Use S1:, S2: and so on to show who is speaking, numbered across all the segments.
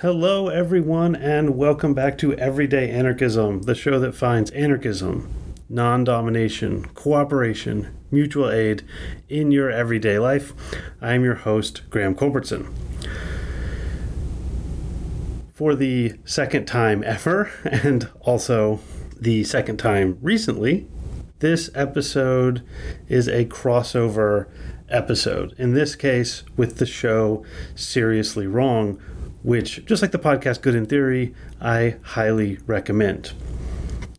S1: Hello, everyone, and welcome back to Everyday Anarchism, the show that finds anarchism, non domination, cooperation, mutual aid in your everyday life. I'm your host, Graham Culbertson. For the second time ever, and also the second time recently, this episode is a crossover episode. In this case, with the show Seriously Wrong, which, just like the podcast Good in Theory, I highly recommend.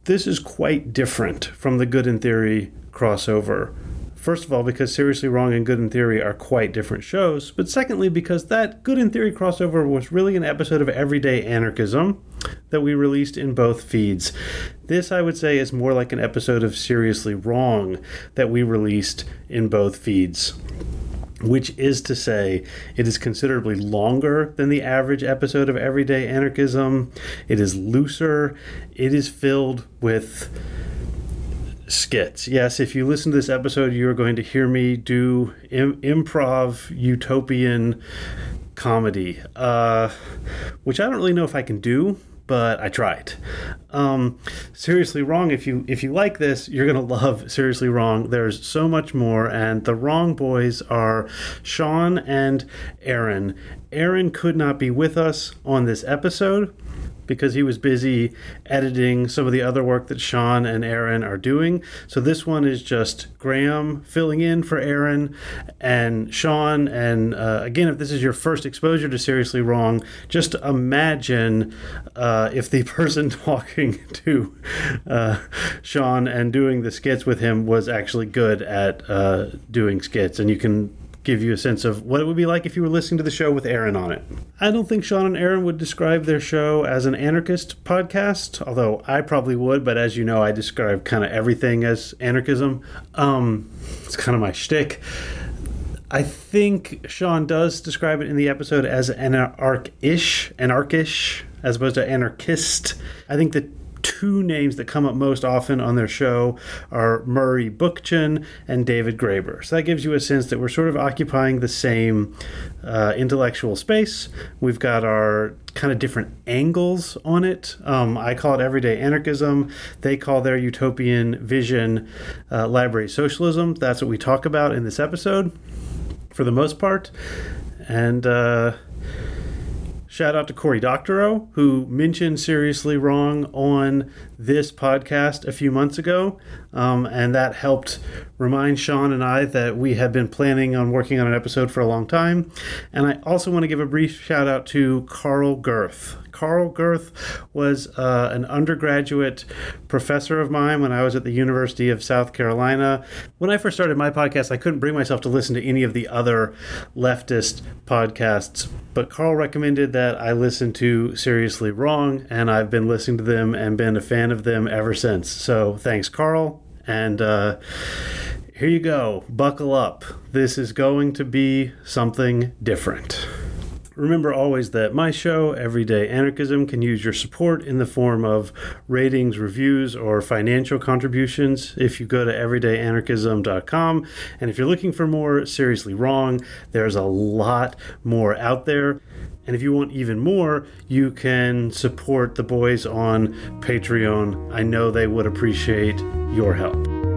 S1: This is quite different from the Good in Theory crossover. First of all, because Seriously Wrong and Good in Theory are quite different shows, but secondly, because that Good in Theory crossover was really an episode of Everyday Anarchism that we released in both feeds. This, I would say, is more like an episode of Seriously Wrong that we released in both feeds which is to say, it is considerably longer than the average episode of Everyday Anarchism. It is looser. It is filled with skits. Yes, if you listen to this episode, you are going to hear me do Im- improv utopian comedy, uh, which I don't really know if I can do but I tried. Um, seriously wrong. If you if you like this, you're gonna love seriously wrong. There's so much more, and the wrong boys are Shawn and Aaron. Aaron could not be with us on this episode because he was busy editing some of the other work that Shawn and Aaron are doing. So this one is just Graham filling in for Aaron and Shawn. And uh, again, if this is your first exposure to Seriously Wrong, just imagine uh, if the person talking to uh, Shawn and doing the skits with him was actually good at uh, doing skits. And you can give you a sense of what it would be like if you were listening to the show with Aaron on it. I don't think Shawn and Aaron would describe their show as an anarchist podcast, although I probably would, but as you know, I describe kind of everything as anarchism. Um, it's kind of my shtick. I think Shawn does describe it in the episode as anarch-ish, anarchish, as opposed to anarchist. I think that two names that come up most often on their show are Murray Bookchin and David Graeber. So that gives you a sense that we're sort of occupying the same uh, intellectual space. We've got our kind of different angles on it. Um, I call it everyday anarchism. They call their utopian vision uh, library socialism. That's what we talk about in this episode for the most part. And, uh, Shout out to Cory Doctorow, who mentioned Seriously Wrong on this podcast a few months ago. Um, and that helped remind Shawn and I that we had been planning on working on an episode for a long time. And I also want to give a brief shout out to Carl Girth. Carl Girth was uh, an undergraduate professor of mine when I was at the University of South Carolina. When I first started my podcast, I couldn't bring myself to listen to any of the other leftist podcasts, but Carl recommended that I listen to Seriously Wrong, and I've been listening to them and been a fan of them ever since. So thanks, Carl. And uh, here you go. Buckle up. This is going to be something different. Remember always that my show, Everyday Anarchism, can use your support in the form of ratings, reviews, or financial contributions if you go to everydayanarchism.com. And if you're looking for more seriously wrong, there's a lot more out there. And if you want even more, you can support the boys on Patreon. I know they would appreciate your help.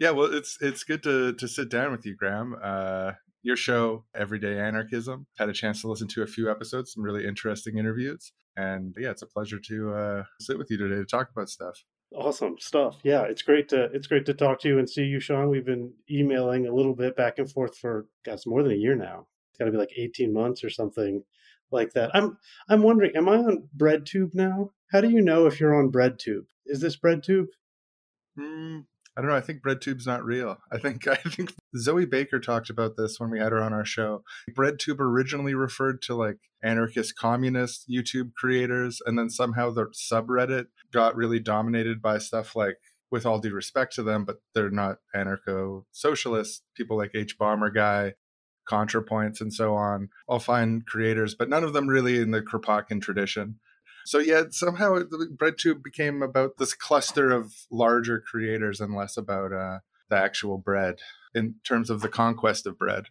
S2: Yeah, well, it's it's good to to sit down with you, Graham. Uh, your show, Everyday Anarchism, had a chance to listen to a few episodes, some really interesting interviews, and yeah, it's a pleasure to uh, sit with you today to talk about stuff.
S1: Awesome stuff. Yeah, it's great to it's great to talk to you and see you, Shawn. We've been emailing a little bit back and forth for gosh, more than a year now. It's got to be like eighteen months or something like that. I'm I'm wondering, am I on BreadTube now? How do you know if you're on BreadTube? Is this BreadTube?
S2: Mm, I don't know. I think BreadTube's not real. I think I think Zoe Baker talked about this when we had her on our show. BreadTube originally referred to like anarchist communist YouTube creators, and then somehow the subreddit got really dominated by stuff like with all due respect to them, but they're not anarcho socialists, people like hbomberguy, ContraPoints, and so on, all fine creators, but none of them really in the Kropotkin tradition. So yeah, somehow the BreadTube became about this cluster of larger creators and less about uh, the actual bread in terms of the conquest of bread.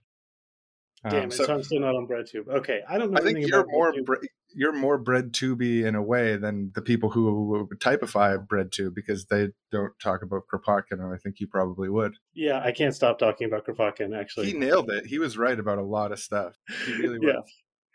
S1: Damn um, it! So, so, I'm still not on BreadTube. Okay, I don't know.
S2: I think you're more bre- you're more BreadTubey in a way than the people who typify BreadTube because they don't talk about Kropotkin, and I think you probably would.
S1: Yeah, I can't stop talking about Kropotkin. Actually,
S2: he nailed it. He was right about a lot of stuff. He really was.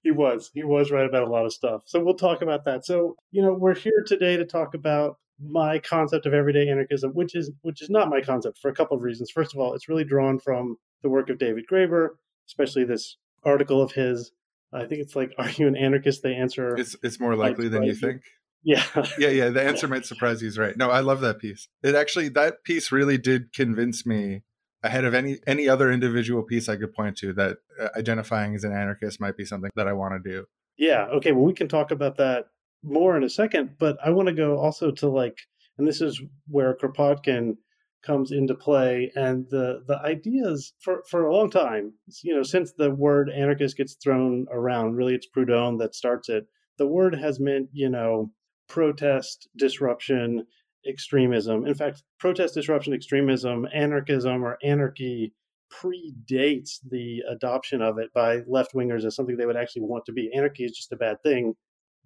S1: He was. He was right about a lot of stuff. So we'll talk about that. So, you know, we're here today to talk about my concept of everyday anarchism, which is which is not my concept for a couple of reasons. First of all, it's really drawn from the work of David Graeber, especially this article of his. I think it's like, "Are you an anarchist?" They answer.
S2: It's it's more likely than you think.
S1: Yeah.
S2: yeah, yeah. The answer might surprise you. Is right. No, I love that piece. It actually that piece really did convince me ahead of any any other individual piece I could point to that uh, identifying as an anarchist might be something that I want to do.
S1: Yeah. Okay. Well, we can talk about that more in a second, but I want to go also to like, and this is where Kropotkin comes into play, and the the ideas for for a long time, you know, since the word anarchist gets thrown around, really, it's Proudhon that starts it. The word has meant, you know, protest, disruption, extremism. In fact, protest, disruption, extremism, anarchism, or anarchy predates the adoption of it by left wingers as something they would actually want to be. Anarchy is just a bad thing.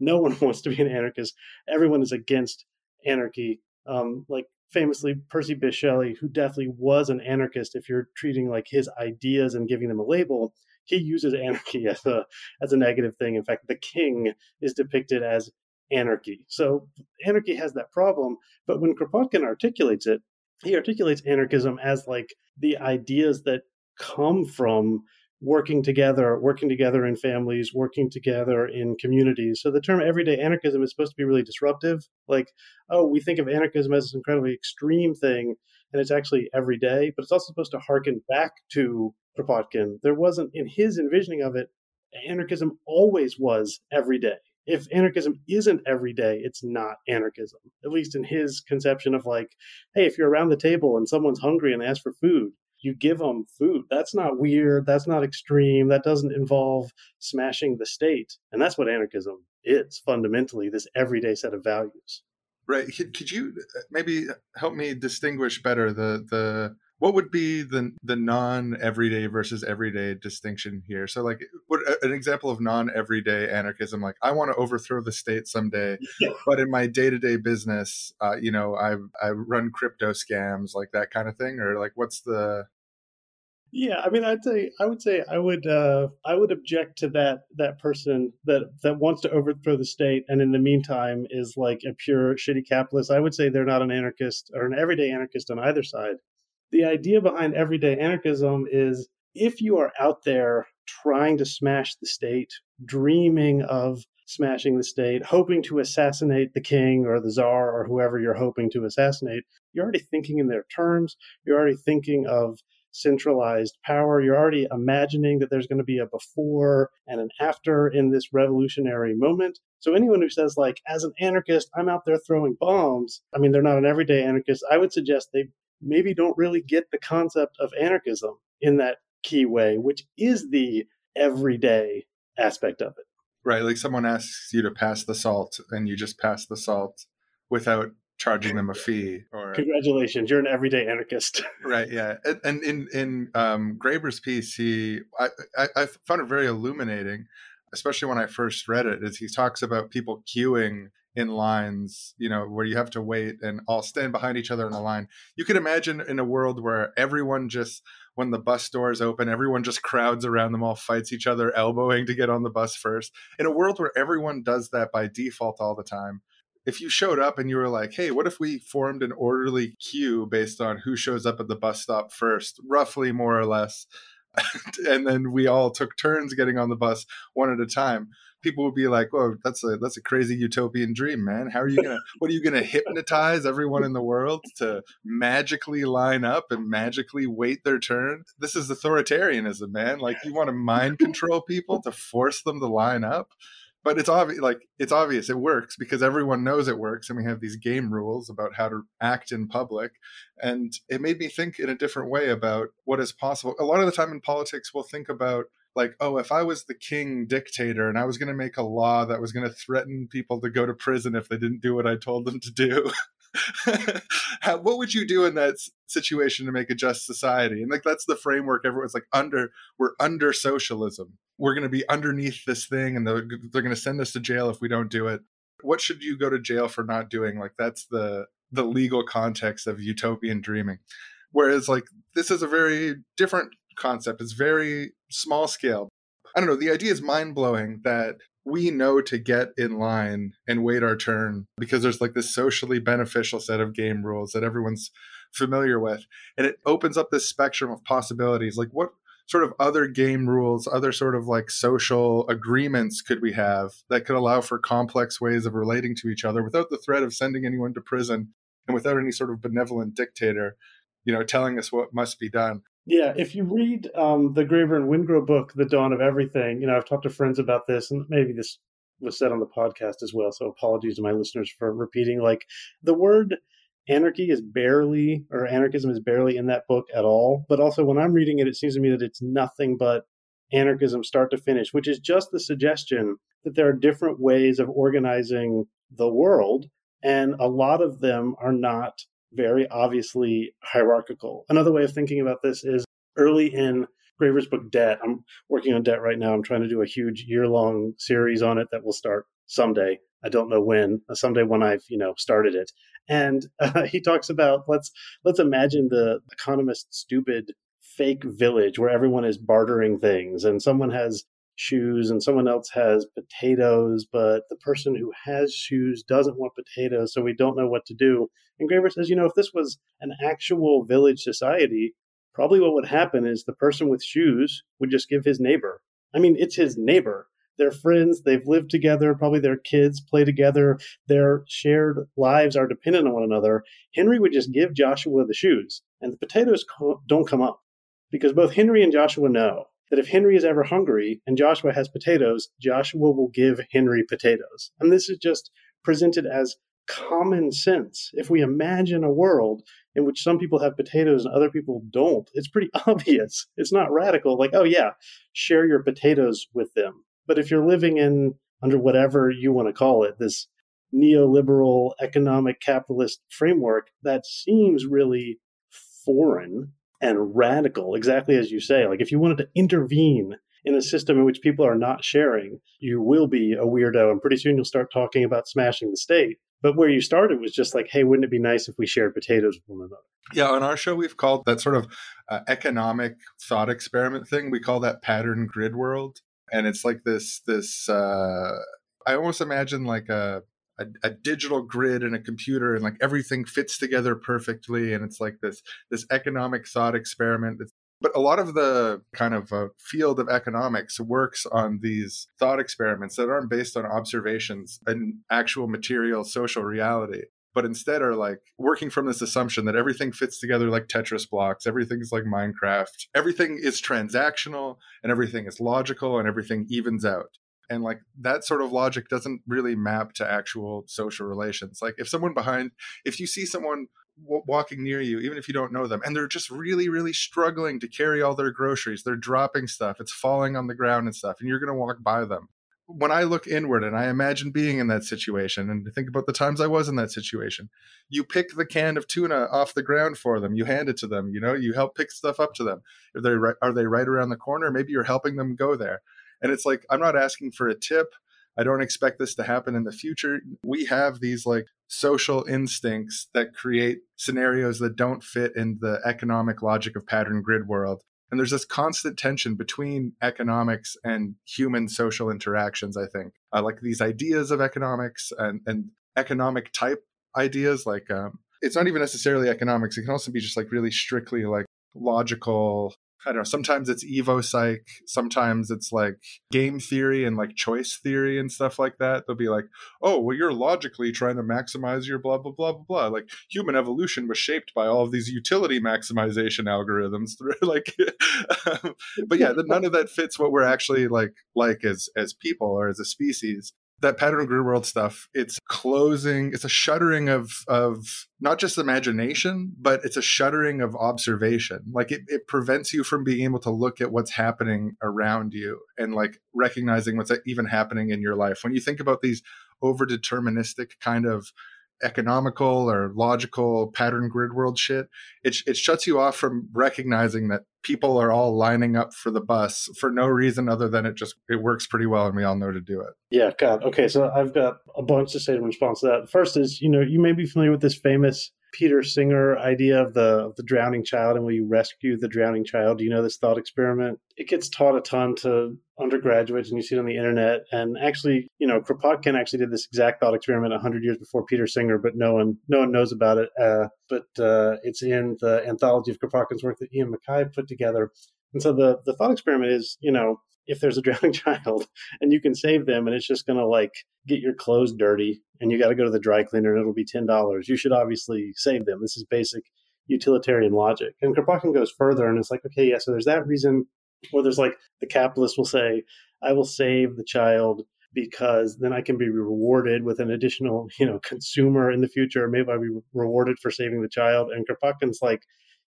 S1: No one wants to be an anarchist. Everyone is against anarchy. Um, like famously, Percy Bysshe Shelley, who definitely was an anarchist, if you're treating like his ideas and giving them a label, he uses anarchy as a as a negative thing. In fact, the king is depicted as anarchy. So anarchy has that problem, but when Kropotkin articulates it, he articulates anarchism as like the ideas that come from working together, working together in families, working together in communities. So the term everyday anarchism is supposed to be really disruptive. Like, oh, we think of anarchism as this incredibly extreme thing, and it's actually every day, but it's also supposed to harken back to Kropotkin. There wasn't, in his envisioning of it, anarchism always was every day if anarchism isn't every day, it's not anarchism. At least in his conception of like, hey, if you're around the table and someone's hungry and they ask for food, you give them food. That's not weird. That's not extreme. That doesn't involve smashing the state. And that's what anarchism is fundamentally this everyday set of values.
S2: Right. Could, you uh, maybe help me distinguish better the the what would be the the non everyday versus everyday distinction here so like what an example of non everyday anarchism like i want to overthrow the state someday yeah. but in my day-to-day business uh, you know i i run crypto scams like that kind of thing or like what's the
S1: yeah i mean i'd say i would say i would uh i would object to that that person that that wants to overthrow the state and in the meantime is like a pure shitty capitalist i would say they're not an anarchist or an everyday anarchist on either side the idea behind everyday anarchism is if you are out there trying to smash the state, dreaming of smashing the state, hoping to assassinate the king or the czar or whoever you're hoping to assassinate, you're already thinking in their terms. You're already thinking of centralized power. You're already imagining that there's going to be a before and an after in this revolutionary moment. So anyone who says like as an anarchist, I'm out there throwing bombs, I mean they're not an everyday anarchist. I would suggest they maybe don't really get the concept of anarchism in that key way, which is the everyday aspect of it.
S2: Right. Like someone asks you to pass the salt and you just pass the salt without charging them a fee or
S1: congratulations you're an everyday anarchist
S2: right yeah and, in in um graeber's piece he I, I, I found it very illuminating especially when i first read it is he talks about people queuing in lines, you know, where you have to wait and all stand behind each other in a line. You could imagine in a world where everyone just, when the bus doors open, everyone just crowds around them, all fights each other, elbowing to get on the bus first. In a world where everyone does that by default all the time, if you showed up and you were like, hey, what if we formed an orderly queue based on who shows up at the bus stop first, roughly more or less? and then we all took turns getting on the bus one at a time people would be like, "Oh, that's a that's a crazy utopian dream, man. How are you gonna? what are you gonna hypnotize everyone in the world to magically line up and magically wait their turn? This is authoritarianism, man. Like you want to mind control people to force them to line up." But it's obvious, like it's obvious it works because everyone knows it works, and we have these game rules about how to act in public. And it made me think in a different way about what is possible. A lot of the time in politics, we'll think about like, oh, if I was the king dictator and I was going to make a law that was going to threaten people to go to prison if they didn't do what I told them to do. How, what would you do in that situation to make a just society? And like that's the framework. Everyone's like under we're under socialism. We're going to be underneath this thing, and they're they're going to send us to jail if we don't do it. What should you go to jail for not doing? Like that's the the legal context of utopian dreaming. Whereas like this is a very different concept. It's very small scale. I don't know. The idea is mind blowing that we know to get in line and wait our turn because there's like this socially beneficial set of game rules that everyone's familiar with. And it opens up this spectrum of possibilities. Like, what sort of other game rules, other sort of like social agreements could we have that could allow for complex ways of relating to each other without the threat of sending anyone to prison and without any sort of benevolent dictator, you know, telling us what must be done?
S1: Yeah, if you read um, the Graeber and Wengrow book, The Dawn of Everything, you know, I've talked to friends about this, and maybe this was said on the podcast as well. So apologies to my listeners for repeating. Like the word anarchy is barely, or anarchism is barely in that book at all. But also, when I'm reading it, it seems to me that it's nothing but anarchism start to finish, which is just the suggestion that there are different ways of organizing the world. And a lot of them are not very obviously hierarchical. Another way of thinking about this is early in Graeber's book Debt. I'm working on Debt right now. I'm trying to do a huge year long series on it that will start someday. I don't know when. Someday when I've you know started it. And uh, he talks about let's let's imagine the economist stupid fake village where everyone is bartering things and someone has shoes and someone else has potatoes, but the person who has shoes doesn't want potatoes, so we don't know what to do. And Graeber says, you know, if this was an actual village society, probably what would happen is the person with shoes would just give his neighbor. I mean, it's his neighbor. They're friends, they've lived together, probably their kids play together, their shared lives are dependent on one another. Henry would just give Joshua the shoes, and the potatoes don't come up because both Henry and Joshua know that if Henry is ever hungry and Joshua has potatoes, Joshua will give Henry potatoes. And this is just presented as common sense. If we imagine a world in which some people have potatoes and other people don't, it's pretty obvious. It's not radical, like, oh, yeah, share your potatoes with them. But if you're living in, under whatever you want to call it, this neoliberal economic capitalist framework, that seems really foreign and radical, exactly as you say. Like if you wanted to intervene in a system in which people are not sharing, you will be a weirdo, and pretty soon you'll start talking about smashing the state. But where you started was just like, hey, wouldn't it be nice if we shared potatoes with one another?
S2: Yeah, on our show, we've called that sort of uh, economic thought experiment thing. We call that pattern grid world, and it's like this this. Uh, I almost imagine like a a, a, digital grid and a computer and like everything fits together perfectly and it's like this this economic thought experiment that's but a lot of the kind of uh, field of economics works on these thought experiments that aren't based on observations and actual material social reality but instead are like working from this assumption that everything fits together like Tetris blocks, everything's like Minecraft, everything is transactional and everything is logical and everything evens out and like that sort of logic doesn't really map to actual social relations like if someone behind if you see someone w- walking near you even if you don't know them and they're just really really struggling to carry all their groceries they're dropping stuff it's falling on the ground and stuff and you're going to walk by them when I look inward and I imagine being in that situation and think about the times I was in that situation, you pick the can of tuna off the ground for them. You hand it to them. You know, you help pick stuff up to them. Are they are they right around the corner? Maybe you're helping them go there. And it's like, I'm not asking for a tip. I don't expect this to happen in the future. We have these like social instincts that create scenarios that don't fit in the economic logic of pattern grid world. And there's this constant tension between economics and human social interactions, I think. Like these ideas of economics and, and economic type ideas. Like, um, it's not even necessarily economics. It can also be just like really strictly like logical I don't know. Sometimes it's Evo Psych. Sometimes it's like game theory and like choice theory and stuff like that. They'll be like, oh, well, you're logically trying to maximize your blah, blah, blah, blah, blah. Like human evolution was shaped by all of these utility maximization algorithms. Through like, but yeah, none of that fits what we're actually like, like as, as people or as a species. That pattern grid world stuff it's closing it's a shuttering of of not just imagination but it's a shuttering of observation. Like it, it prevents you from being able to look at what's happening around you and like recognizing what's even happening in your life. When you think about these over deterministic kind of economical or logical pattern grid world shit it, it shuts you off from recognizing that people are all lining up for the bus for no reason other than it just it works pretty well and we all know to do it.
S1: Yeah god. Okay so i've got a bunch to say in response to that. First is you know you may be familiar with this famous Peter Singer idea of the of the drowning child and will you rescue the drowning child? Do you know this thought experiment? It gets taught a ton to undergraduates and you see it on the internet. And actually, you know, Kropotkin actually did this exact thought experiment 100 years before Peter Singer, but no one no one knows about it. Uh, but uh, it's in the anthology of Kropotkin's work that Iain McKay put together. And so the the thought experiment is, you know, if there's a drowning child and you can save them and it's just going to like get your clothes dirty and you got to go to the dry cleaner and it'll be $10 you should obviously save them. This is basic utilitarian logic. And kropotkin goes further and it's like okay yeah so there's that reason or there's like the capitalist will say i will save the child because then i can be rewarded with an additional you know consumer in the future maybe i'll be rewarded for saving the child. And kropotkin's like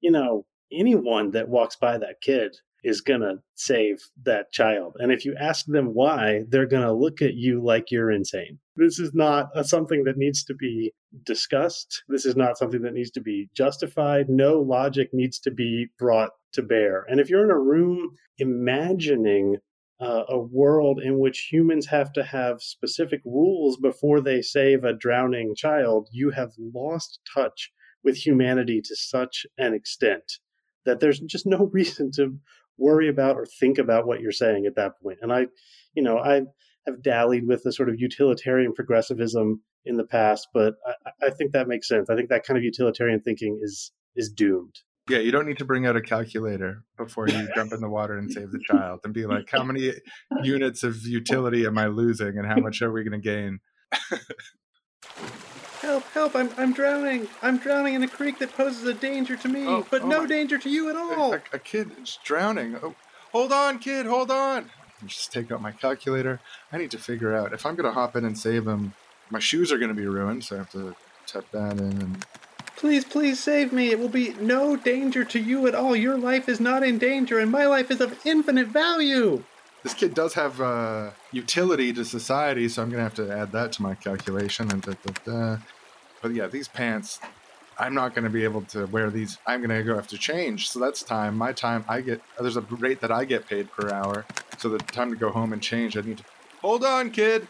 S1: you know anyone that walks by that kid is going to save that child. And if you ask them why, they're going to look at you like you're insane. This is not a, something that needs to be discussed. This is not something that needs to be justified. No logic needs to be brought to bear. And if you're in a room imagining uh, a world in which humans have to have specific rules before they save a drowning child, you have lost touch with humanity to such an extent that there's just no reason to worry about or think about what you're saying at that point. And I, you know, I have dallied with the sort of utilitarian progressivism in the past, but I, I think that makes sense. I think that kind of utilitarian thinking is is doomed.
S2: Yeah, you don't need to bring out a calculator before you jump in the water and save the child and be like, how many units of utility am I losing and how much are we going to gain?
S1: help, help, I'm, I'm drowning. I'm drowning in a creek that poses a danger to me, oh, but oh no my. danger to you at all.
S2: A, a kid is drowning. Oh, hold on, kid, hold on. Just take out my calculator. I need to figure out if I'm going to hop in and save him, my shoes are going to be ruined, so I have to tap that in and.
S1: Please, please save me. It will be no danger to you at all. Your life is not in danger, and my life is of infinite value.
S2: This kid does have uh, utility to society, so I'm going to have to add that to my calculation. And da, da, da. But yeah, these pants, I'm not going to be able to wear these. I'm going to go have to change. So that's time. My time, I get, there's a rate that I get paid per hour. So the time to go home and change, I need to. Hold on, kid.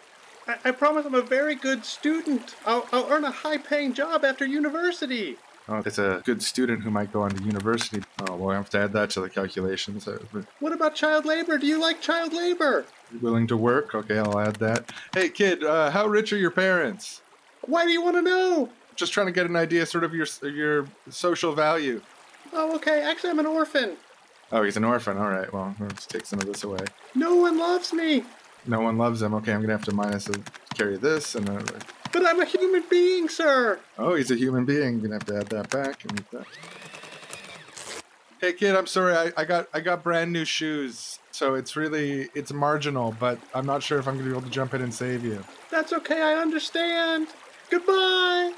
S1: I, I promise I'm a very good student. I'll, I'll earn a high paying job after university.
S2: Oh, it's a good student who might go on to university. Oh, well, I have to add that to the calculations.
S1: What about child labor? Do you like child labor?
S2: Willing to work? Okay, I'll add that. Hey, kid, uh, how rich are your parents?
S1: Why do you want to know?
S2: Just trying to get an idea, sort of your your social value.
S1: Oh, okay. Actually, I'm an orphan.
S2: Oh, he's an orphan. All right. Well, let's take some of this away.
S1: No one loves me.
S2: No one loves him. Okay, I'm gonna have to minus a, carry this and. Uh,
S1: but I'm a human being, sir.
S2: Oh, he's a human being. I'm gonna have to add that back and that. Hey, kid. I'm sorry. I, I got I got brand new shoes so it's really it's marginal but i'm not sure if i'm going to be able to jump in and save you
S1: that's okay i understand goodbye.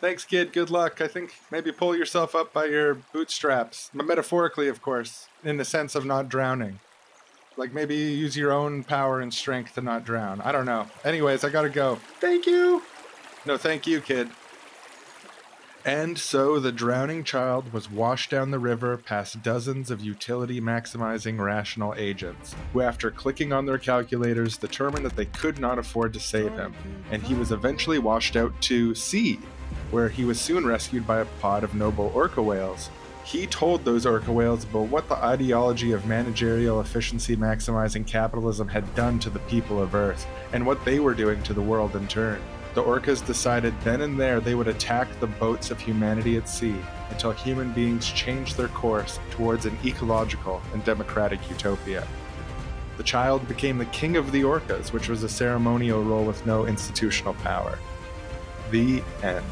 S2: Thanks kid. Good luck. I think maybe pull yourself up by your bootstraps. Metaphorically of course in the sense of not drowning. Like maybe use your own power and strength to not drown. I don't know. Anyways i gotta go.
S1: Thank you.
S2: No thank you kid and so the drowning child was washed down the river past dozens of utility maximizing rational agents, who, after clicking on their calculators, determined that they could not afford to save him, and he was eventually washed out to sea, where he was soon rescued by a pod of noble orca whales. He told those orca whales about what the ideology of managerial efficiency maximizing capitalism had done to the people of Earth, and what they were doing to the world in turn. The orcas decided then and there they would attack the boats of humanity at sea until human beings changed their course towards an ecological and democratic utopia. The child became the king of the orcas, which was a ceremonial role with no institutional power. The end.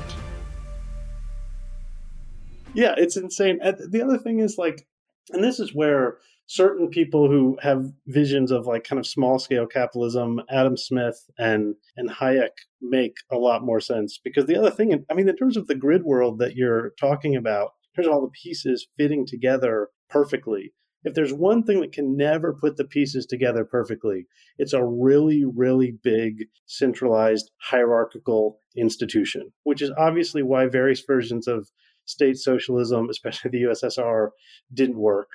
S1: Yeah, it's insane. The other thing is like, and this is where certain people who have visions of like kind of small scale capitalism, Adam Smith and and Hayek make a lot more sense because the other thing, I mean, in terms of the grid world that you're talking about, in all the pieces fitting together perfectly. If there's one thing that can never put the pieces together perfectly, it's a really, really big centralized hierarchical institution, which is obviously why various versions of state socialism, especially the USSR, didn't work.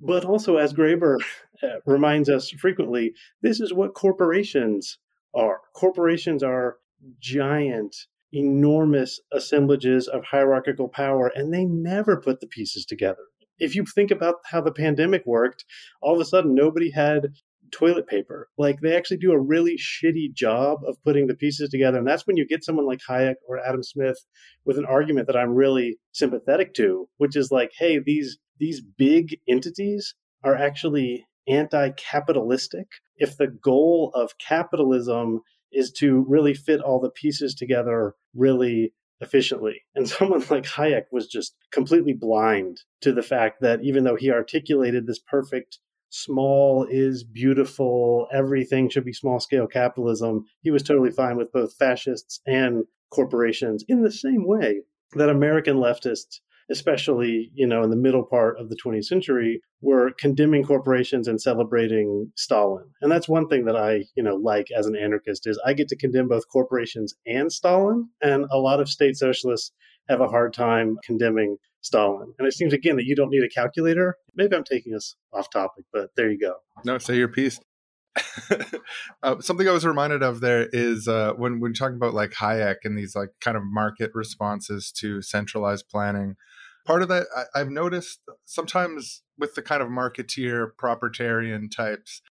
S1: But also, as Graeber uh, reminds us frequently, this is what corporations are. Corporations are giant, enormous assemblages of hierarchical power, and they never put the pieces together. If you think about how the pandemic worked, all of a sudden nobody had toilet paper. Like they actually do a really shitty job of putting the pieces together. And that's when you get someone like Hayek or Adam Smith with an argument that I'm really sympathetic to, which is like, hey, these these big entities are actually anti-capitalistic. If the goal of capitalism is to really fit all the pieces together really efficiently. And someone like Hayek was just completely blind to the fact that even though he articulated this perfect small is beautiful, everything should be small scale capitalism, he was totally fine with both fascists and corporations in the same way that American leftists especially you know in the middle part of the 20th century were condemning corporations and celebrating stalin. And that's one thing that i you know like as an anarchist is i get to condemn both corporations and stalin. And a lot of state socialists have a hard time condemning Stalin. And it seems again that you don't need a calculator. Maybe I'm taking us off topic, but there you go.
S2: No, say your piece. uh, something I was reminded of there is uh, when when talking about like Hayek and these like kind of market responses to centralized planning. Part of that I, I've noticed sometimes with the kind of marketeer propertarian types,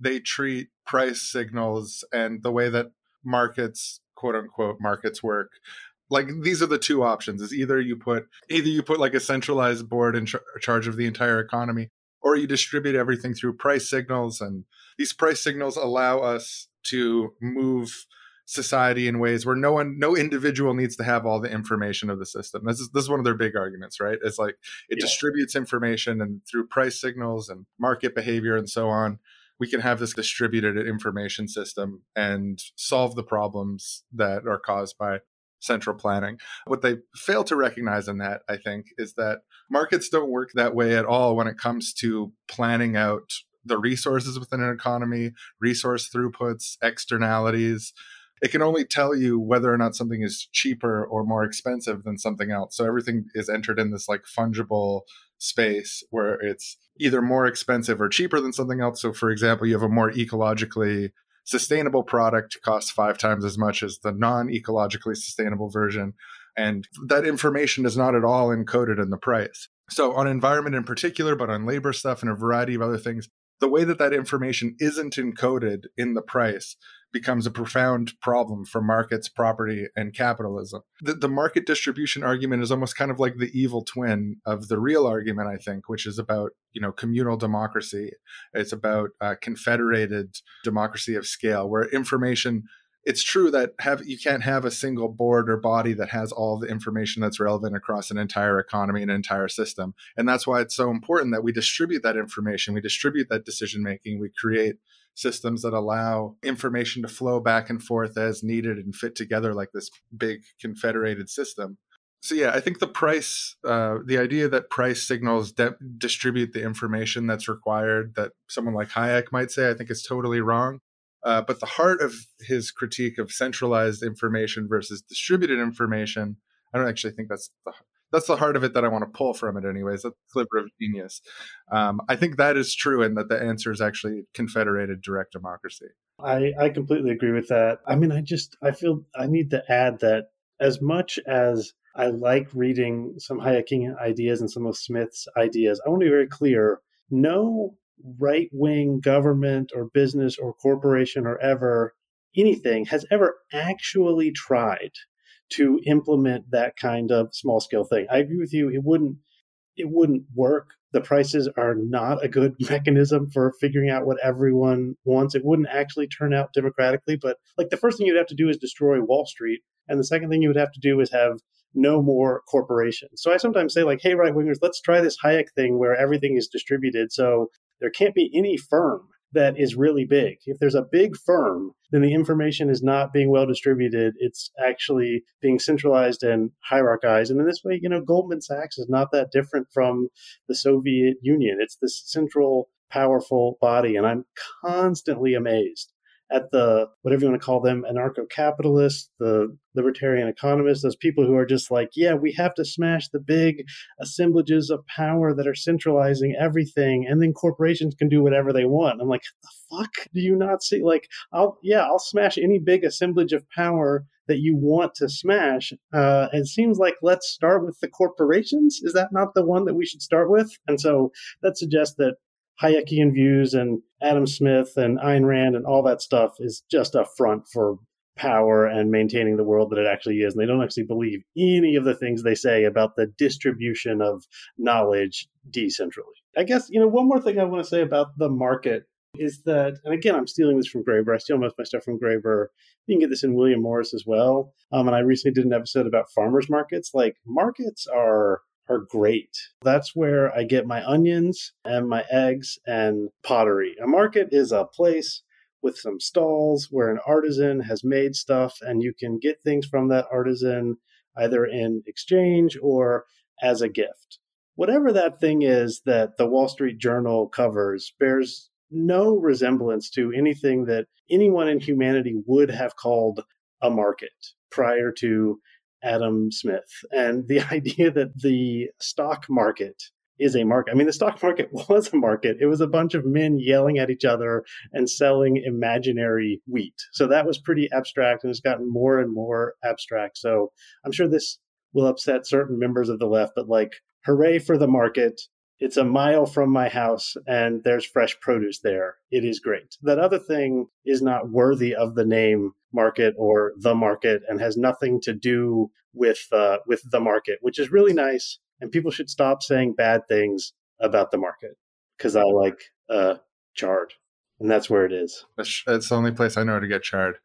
S2: they treat price signals and the way that markets quote unquote markets work like these are the two options is either you put either you put like a centralized board in charge of the entire economy or you distribute everything through price signals and these price signals allow us to move society in ways where no one no individual needs to have all the information of the system this is this is one of their big arguments right it's like it yeah. distributes information and through price signals and market behavior and so on we can have this distributed information system and solve the problems that are caused by central planning. What they fail to recognize in that, I think, is that markets don't work that way at all when it comes to planning out the resources within an economy, resource throughputs, externalities. It can only tell you whether or not something is cheaper or more expensive than something else. So everything is entered in this like fungible space where it's either more expensive or cheaper than something else. So, for example, you have a more ecologically sustainable product costs five times as much as the non ecologically sustainable version. And that information is not at all encoded in the price. So, on environment in particular, but on labor stuff and a variety of other things, the way that that information isn't encoded in the price becomes a profound problem for markets, property, and capitalism. The, the, market distribution argument is almost kind of like the evil twin of the real argument, I think, which is about you know communal democracy. It's about uh, confederated democracy of scale, where information. It's true that have you can't have a single board or body that has all the information that's relevant across an entire economy and an entire system, and that's why it's so important that we distribute that information, we distribute that decision making, we create systems that allow information to flow back and forth as needed and fit together like this big confederated system. So yeah, I think the price, uh, the idea that price signals de- distribute the information that's required, that someone like Hayek might say, I think is totally wrong. Uh, but the heart of his critique of centralized information versus distributed information, I don't actually think that's the that's the heart of it that I want to pull from it, anyways. That's the sliver of genius. Um, I think that is true, and that the answer is actually confederated direct democracy.
S1: I, I completely agree with that. I mean, I just I feel I need to add that as much as I like reading some Hayekian ideas and some of Smith's ideas, I want to be very clear: no right wing government or business or corporation or ever anything has ever actually tried to implement that kind of small scale thing. I agree with you. It wouldn't it wouldn't work. The prices are not a good mechanism for figuring out what everyone wants. It wouldn't actually turn out democratically. But like the first thing you'd have to do is destroy Wall Street, and the second thing you would have to do is have no more corporations. So I sometimes say like, hey, right wingers, let's try this Hayek thing where everything is distributed. So there can't be any firm that is really big. If there's a big firm, then the information is not being well distributed. It's actually being centralized and hierarchized. And in this way, you know, Goldman Sachs is not that different from the Soviet Union. It's this central, powerful body. And I'm constantly amazed at the whatever you want to call them anarcho-capitalists the libertarian economists those people who are just like yeah we have to smash the big assemblages of power that are centralizing everything and then corporations can do whatever they want i'm like the fuck do you not see like i'll yeah i'll smash any big assemblage of power that you want to smash. Uh, it seems like let's start with the corporations. Is that not the one that we should start with? And so that suggests that Hayekian views and Adam Smith and Ayn Rand and all that stuff is just a front for power and maintaining the world that it actually is. And they don't actually believe any of the things they say about the distribution of knowledge decentrally. I guess, you know, one more thing I want to say about the market is that, and again, I'm stealing this from Graeber. I steal most of my stuff from Graeber. You can get this in William Morris as well. Um, and I recently did an episode about farmers markets. Like, markets are are great. That's where I get my onions and my eggs and pottery. A market is a place with some stalls where an artisan has made stuff and you can get things from that artisan either in exchange or as a gift. Whatever that thing is that the Wall Street Journal covers bears no resemblance to anything that anyone in humanity would have called a market prior to Adam Smith and the idea that the stock market is a market. I mean, the stock market was a market. It was a bunch of men yelling at each other and selling imaginary wheat. So that was pretty abstract and it's gotten more and more abstract. So I'm sure this will upset certain members of the left, but like, hooray for the market. It's a mile from my house and there's fresh produce there. It is great. That other thing is not worthy of the name market or the market and has nothing to do with uh, with the market, which is really nice. And people should stop saying bad things about the market because I like uh, chard, and that's where it is.
S2: It's the only place I know to get chard.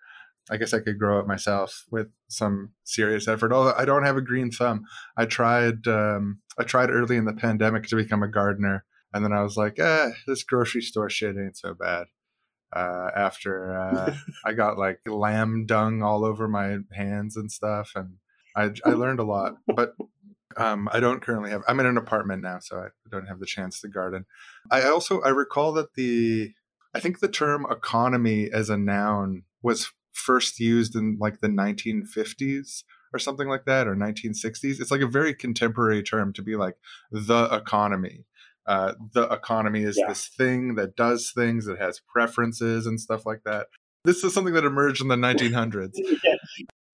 S2: I guess I could grow it myself with some serious effort. Although I don't have a green thumb. I tried. Um, I tried early in the pandemic to become a gardener, and then I was like, "Eh, this grocery store shit ain't so bad." uh, after uh, I got like lamb dung all over my hands and stuff, and I, I learned a lot. But um, I don't currently have. I'm in an apartment now, so I don't have the chance to garden. I also I recall that the I think the term economy as a noun was first used in like the 1950s or something like that or 1960s it's like a very contemporary term to be like the economy uh, the economy is yeah. this thing that does things, that has preferences and stuff like that. This is something that emerged in the 1900s. yeah.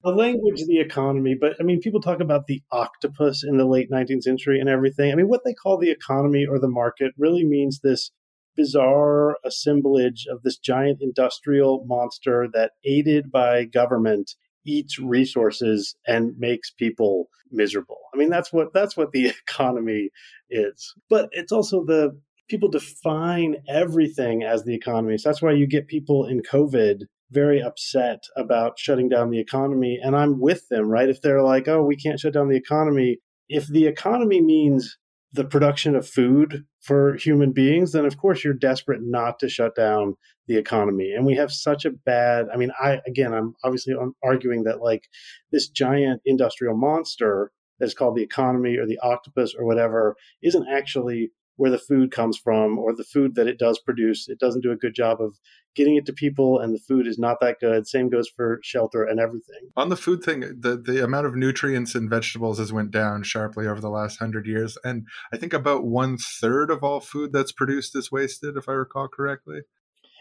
S1: The language of the economy, but I mean, people talk about the octopus in the late 19th century and everything. I mean, what they call the economy or the market really means this bizarre assemblage of this giant industrial monster that, aided by government, eats resources and makes people miserable. I mean, that's what that's what the economy is. But it's also the people define everything as the economy. So that's why you get people in COVID very upset about shutting down the economy. And I'm with them, right? If they're like, oh, we can't shut down the economy. If the economy means the production of food for human beings, then of course you're desperate not to shut down the economy. And we have such a bad, I mean, I, again, I'm obviously arguing that like this giant industrial monster that's called the economy or the octopus or whatever isn't actually where the food comes from or the food that it does produce. It doesn't do a good job of getting it to people, and the food is not that good. Same goes for shelter and everything.
S2: On the food thing, the, the amount of nutrients in vegetables has went down sharply over the last hundred years, and I think about one third of all food that's produced is wasted, if I recall correctly.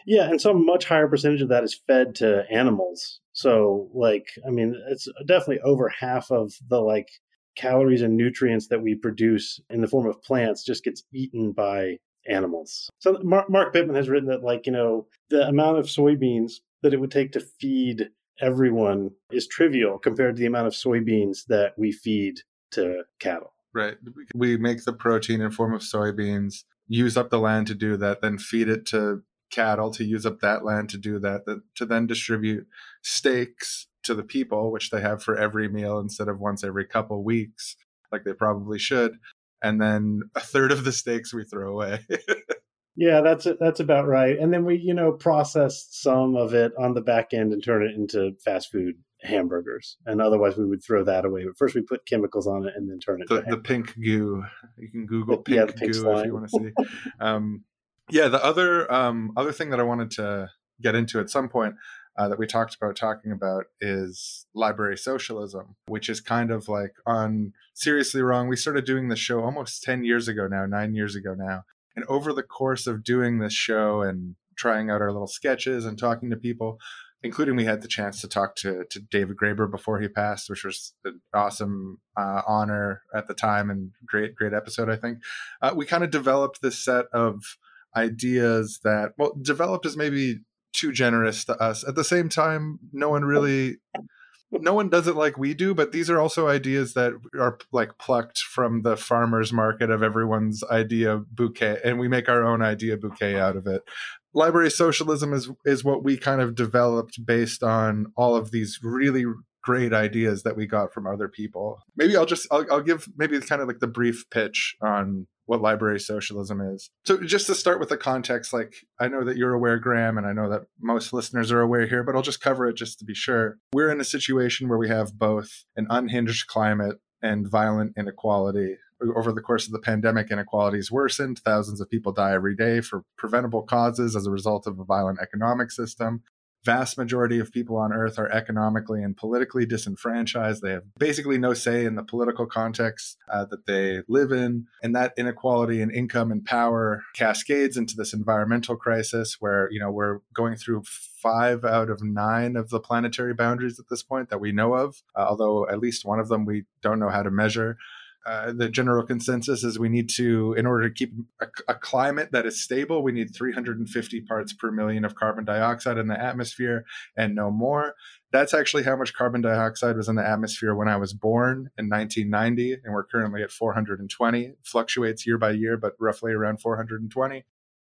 S1: Yeah, and some much higher percentage of that is fed to animals. So, like, I mean, it's definitely over half of the like calories and nutrients that we produce in the form of plants just gets eaten by animals. So Mark, Mark Bittman has written that like, you know, the amount of soybeans that it would take to feed everyone is trivial compared to the amount of soybeans that we feed to cattle.
S2: Right. We make the protein in form of soybeans, use up the land to do that, then feed it to cattle to use up that land to do that, to then distribute steaks to the people, which they have for every meal instead of once every couple weeks, like they probably should. And then a third of the steaks we throw away.
S1: Yeah, that's that's about right. And then we, you know, process some of it on the back end and turn it into fast food hamburgers. And otherwise, we would throw that away. But first, we put chemicals on it and then turn it.
S2: The, the pink goo. You can Google pink, yeah, pink goo slime. if you want to see. um, yeah, the other um, other thing that I wanted to get into at some point uh, that we talked about talking about is library socialism, which is kind of like on seriously wrong. We started doing this show almost 10 years ago now, nine years ago now. And over the course of doing this show and trying out our little sketches and talking to people, including we had the chance to talk to, to David Graeber before he passed, which was an awesome uh, honor at the time and great, great episode, I think. Uh, we kind of developed this set of ideas that, well, developed is maybe too generous to us. At the same time, no one really no one does it like we do, but these are also ideas that are like plucked from the farmers market of everyone's idea bouquet, and we make our own idea bouquet out of it. Library socialism is is what we kind of developed based on all of these really great ideas that we got from other people. Maybe I'll just I'll, I'll give maybe kind of like the brief pitch on what library socialism is. So, just to start with the context, like I know that you're aware, Graham, and I know that most listeners are aware here, but I'll just cover it just to be sure. We're in a situation where we have both an unhinged climate and violent inequality. Over the course of the pandemic, inequalities worsened. Thousands of people die every day for preventable causes as a result of a violent economic system vast majority of people on earth are economically and politically disenfranchised. They have basically no say in the political context uh, that they live in. And that inequality in income and power cascades into this environmental crisis where, you know, we're going through five out of nine of the planetary boundaries at this point that we know of, uh, although at least one of them we don't know how to measure. Uh, the general consensus is we need to, in order to keep a, a, climate that is stable, we need 350 parts per million of carbon dioxide in the atmosphere and no more. That's actually how much carbon dioxide was in the atmosphere when I was born in 1990, and we're currently at 420. It fluctuates year by year, but roughly around 420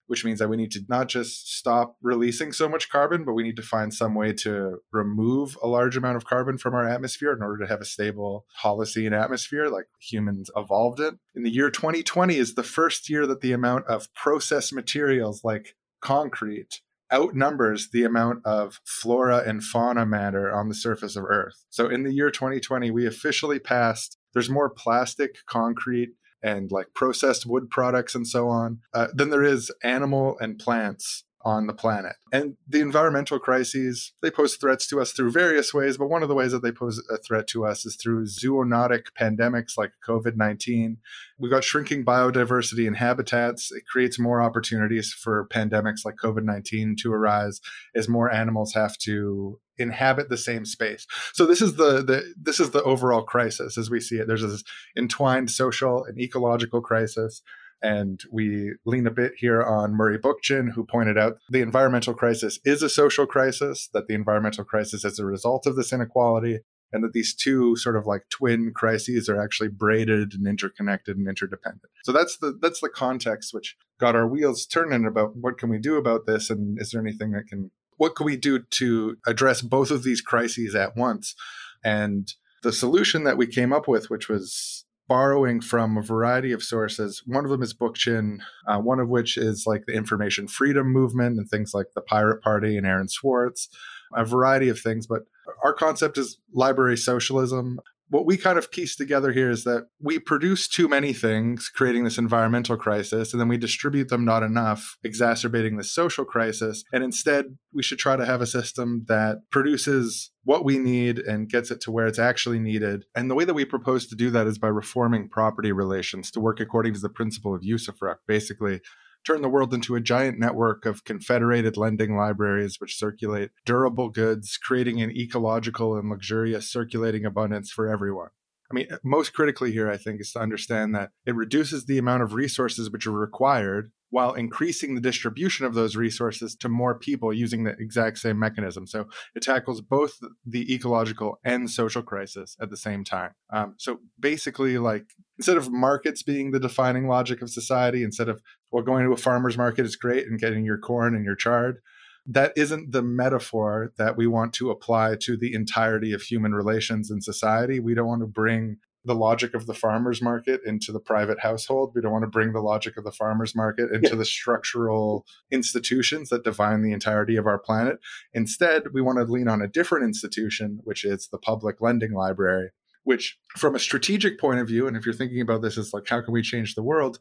S2: which means that we need to not just stop releasing so much carbon, but we need to find some way to remove a large amount of carbon from our atmosphere in order to have a stable Holocene atmosphere like humans evolved it. In the year 2020 is the first year that the amount of processed materials like concrete outnumbers the amount of flora and fauna matter on the surface of Earth. So in the year 2020, we officially passed there's more plastic, concrete, and like processed wood products and so on uh, than there is animal and plants on the planet. And the environmental crises, they pose threats to us through various ways, but one of the ways that they pose a threat to us is through zoonotic pandemics like COVID 19. We've got shrinking biodiversity and habitats. It creates more opportunities for pandemics like COVID 19 to arise as more animals have to inhabit the same space. So this is the, the this is the overall crisis as we see it. There's this entwined social and ecological crisis and we lean a bit here on Murray Bookchin, who pointed out the environmental crisis is a social crisis, that the environmental crisis is a result of this inequality, and that these two sort of like twin crises are actually braided and interconnected and interdependent. So that's the that's the context which got our wheels turning about what can we do about this and is there anything that can what can we do to address both of these crises at once? And the solution that we came up with, which was borrowing from a variety of sources. One of them is Bookchin, uh, one of which is like the information freedom movement and things like the Pirate Party and Aaron Swartz, a variety of things. But our concept is library socialism what we kind of piece together here is that we produce too many things, creating this environmental crisis, and then we distribute them not enough, exacerbating the social crisis. And instead, we should try to have a system that produces what we need and gets it to where it's actually needed. And the way that we propose to do that is by reforming property relations to work according to the principle of usufruct. Basically, turn the world into a giant network of confederated lending libraries which circulate durable goods, creating an ecological and luxurious circulating abundance for everyone. I mean, most critically here, I think, is to understand that it reduces the amount of resources which are required while increasing the distribution of those resources to more people using the exact same mechanism. So it tackles both the ecological and social crisis at the same time. Um, so basically, like instead of markets being the defining logic of society, instead of well, going to a farmer's market is great and getting your corn and your chard. That isn't the metaphor that we want to apply to the entirety of human relations in society. We don't want to bring the logic of the farmers market into the private household. We don't want to bring the logic of the farmers market into yeah. the structural institutions that define the entirety of our planet. Instead, we want to lean on a different institution, which is the public lending library, which, from a strategic point of view, and if you're thinking about this as like, how can we change the world?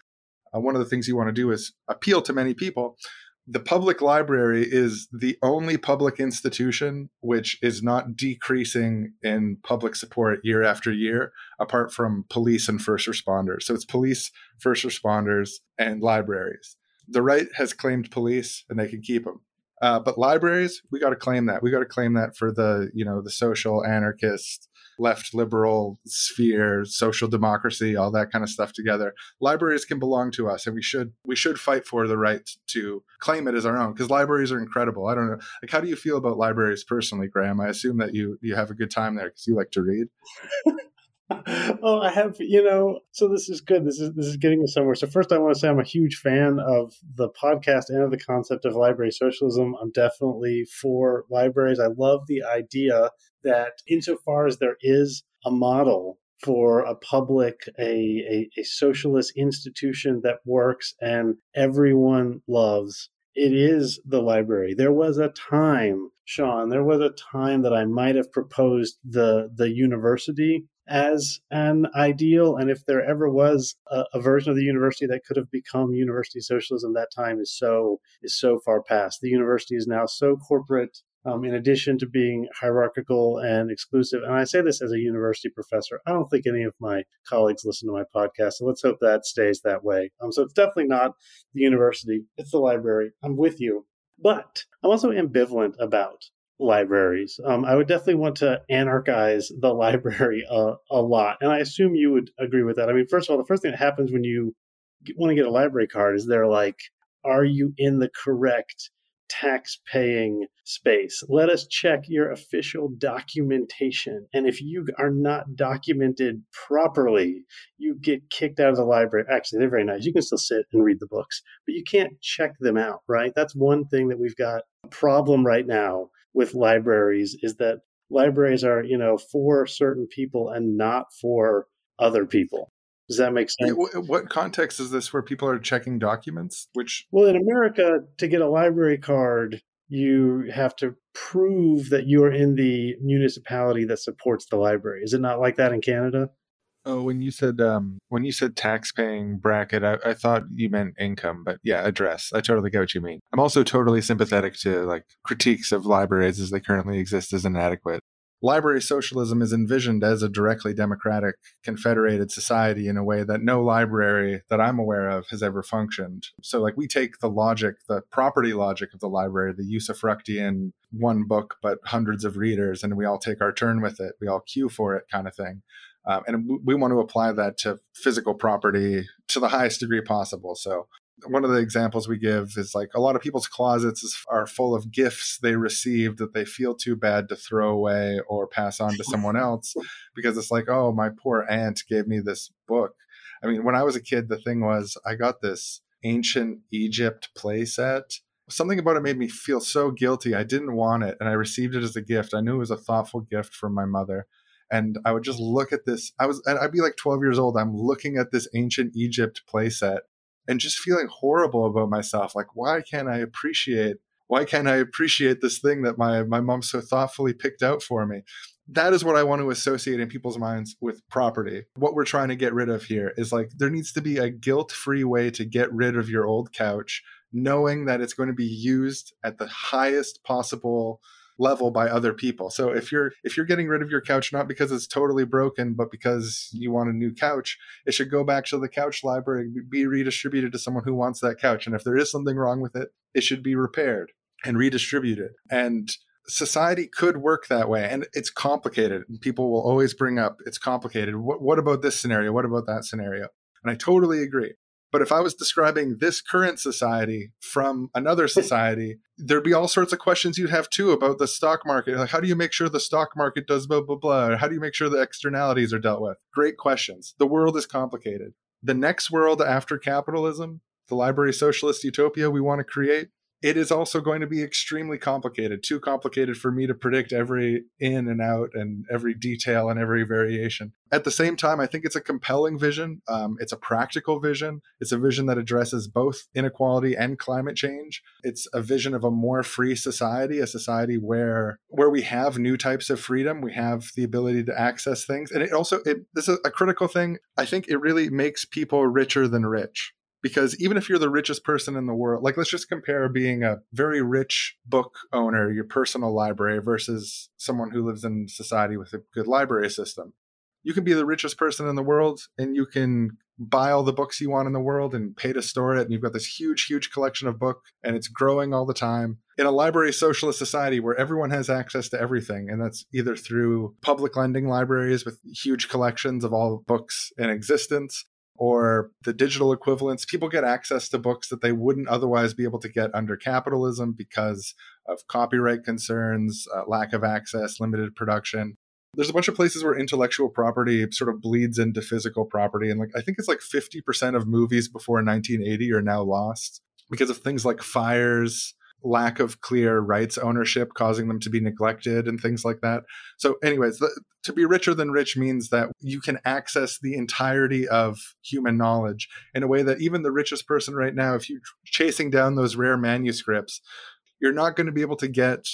S2: Uh, one of the things you want to do is appeal to many people the public library is the only public institution which is not decreasing in public support year after year, apart from police and first responders. So it's police, first responders, and libraries. The right has claimed police, and they can keep them. Uh, but libraries, we got to claim that. We got to claim that for the you know the social anarchist left liberal sphere, social democracy, all that kind of stuff together. Libraries can belong to us, and we should we should fight for the right to claim it as our own because libraries are incredible. I don't know, like how do you feel about libraries personally, Graham? I assume that you you have a good time there because you like to read.
S1: oh, I have, you know, so this is good. This is this is getting me somewhere. So first I want to say I'm a huge fan of the podcast and of the concept of library socialism. I'm definitely for libraries. I love the idea that insofar as there is a model for a public, a, a, a socialist institution that works and everyone loves, it is the library. There was a time, Shawn, there was a time that I might have proposed the the university as an ideal. And if there ever was a, a, version of the university that could have become university socialism, that time is so is so far past. The university is now so corporate. Um, in addition to being hierarchical and exclusive, and I say this as a university professor, I don't think any of my colleagues listen to my podcast, so let's hope that stays that way. Um, so it's definitely not the university; it's the library. I'm with you, but I'm also ambivalent about libraries. Um, I would definitely want to anarchize the library a, lot. And I assume you would agree with that. I mean, first of all, the first thing that happens when you want to get a library card is they're like, are you in the correct tax paying space? Let us check your official documentation. And if you are not documented properly, you get kicked out of the library. Actually, they're very nice. You can still sit and read the books, but you can't check them out, right? That's one thing that we've got a problem right now with libraries is that libraries are, you know, for certain people and not for other people. Does that make sense?
S2: What context is this where people are checking documents? Which
S1: Well, in America, to get a library card, you have to prove that you are in the municipality that supports the library. Is it not like that in Canada?
S2: Oh, when you said um, when you said tax-paying bracket, I, I thought you meant income, but yeah, address. I totally get what you mean. I'm also totally sympathetic to like critiques of libraries as they currently exist as inadequate. Library socialism is envisioned as a directly democratic, confederated society in a way that no library that I'm aware of has ever functioned. So, like, we take the logic, the property logic of the library, the usufructian one book but hundreds of readers, and we all take our turn with it. We all queue for it, kind of thing. Um, and we want to apply that to physical property to the highest degree possible. So, one of the examples we give is like a lot of people's closets are full of gifts they received that they feel too bad to throw away or pass on to someone else because it's like, oh, my poor aunt gave me this book. I mean, when I was a kid, the thing was I got this ancient Egypt playset. Something about it made me feel so guilty. I didn't want it, and I received it as a gift. I knew it was a thoughtful gift from my mother and I would just look at this. I was, and I'd be like 12 years old. I'm looking at this ancient Egypt playset and just feeling horrible about myself. Like, why can't I appreciate? Why can't I appreciate this thing that my my mom so thoughtfully picked out for me? That is what I want to associate in people's minds with property. What we're trying to get rid of here is like there needs to be a guilt-free way to get rid of your old couch, knowing that it's going to be used at the highest possible level by other people. So if you're if you're getting rid of your couch not because it's totally broken, but because you want a new couch, it should go back to the couch library, be redistributed to someone who wants that couch. And if there is something wrong with it, it should be repaired and redistributed. And society could work that way and it's complicated people will always bring up it's complicated what, what about this scenario what about that scenario and i totally agree but if I was describing this current society from another society, there'd be all sorts of questions you'd have too about the stock market. Like, how do you make sure the stock market does blah, blah, blah? or How do you make sure the externalities are dealt with? Great questions. The world is complicated. The next world after capitalism, the library socialist utopia we want to create, it is also going to be extremely complicated, too complicated for me to predict every in and out and every detail and every variation. At the same time, I think it's a compelling vision. Um, it's a practical vision. It's a vision that addresses both inequality and climate change. It's a vision of a more free society, a society where where we have new types of freedom, we have the ability to access things, and it also it, this is a critical thing. I think it really makes people richer than rich because even if you're the richest person in the world like let's just compare being a very rich book owner your personal library versus someone who lives in society with a good library system. You can be the richest person in the world and you can buy all the books you want in the world and pay to store it and you've got this huge huge collection of book and it's growing all the time. In a library socialist society where everyone has access to everything and that's either through public lending libraries with huge collections of all books in existence or the digital equivalents. People get access to books that they wouldn't otherwise be able to get under capitalism because of copyright concerns, uh, lack of access, limited production. There's a bunch of places where intellectual property sort of bleeds into physical property. And like I think it's like 50% of movies before 1980 are now lost because of things like fires, lack of clear rights ownership causing them to be neglected and things like that. So, anyways, the, to be richer than rich means that you can access the entirety of human knowledge in a way that even the richest person right now, if you're chasing down those rare manuscripts, you're not going to be able to get.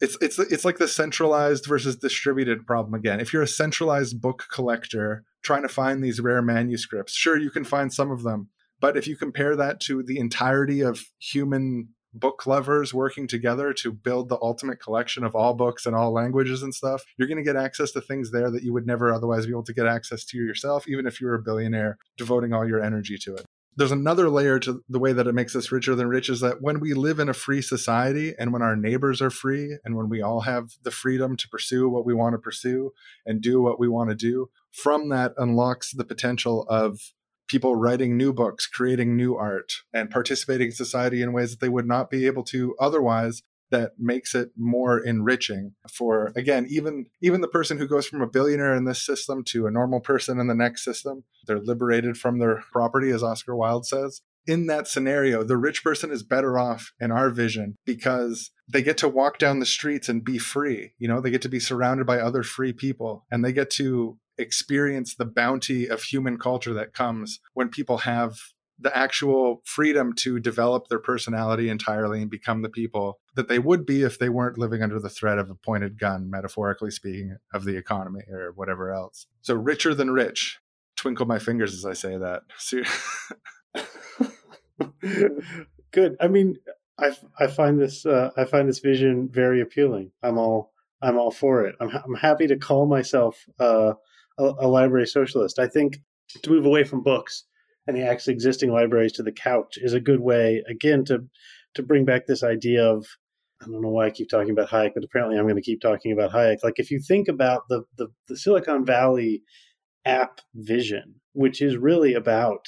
S2: It's it's it's like the centralized versus distributed problem again. If you're a centralized book collector trying to find these rare manuscripts, sure you can find some of them, but if you compare that to the entirety of human book lovers working together to build the ultimate collection of all books and all languages and stuff, you're going to get access to things there that you would never otherwise be able to get access to yourself, even if you're a billionaire devoting all your energy to it. There's another layer to the way that it makes us richer than rich is that when we live in a free society and when our neighbors are free and when we all have the freedom to pursue what we want to pursue and do what we want to do, from that unlocks the potential of people writing new books, creating new art, and participating in society in ways that they would not be able to otherwise that makes it more enriching for again even even the person who goes from a billionaire in this system to a normal person in the next system they're liberated from their property as oscar wilde says. In that scenario the rich person is better off in our vision because they get to walk down the streets and be free. You know they get to be surrounded by other free people and they get to experience the bounty of human culture that comes when people have the actual freedom to develop their personality entirely and become the people that they would be if they weren't living under the threat of a pointed gun, metaphorically speaking, of the economy or whatever else. So, richer than rich. Twinkle my fingers as I say that.
S1: Good. I mean, I, I find this uh, I find this vision very appealing. I'm all I'm all for it. I'm I'm happy to call myself uh, a, a library socialist. I think to move away from books and the actually existing libraries to the couch is a good way, again, to to bring back this idea of I don't know why I keep talking about Hayek, but apparently I'm going to keep talking about Hayek. Like if you think about the, the, the Silicon Valley app vision, which is really about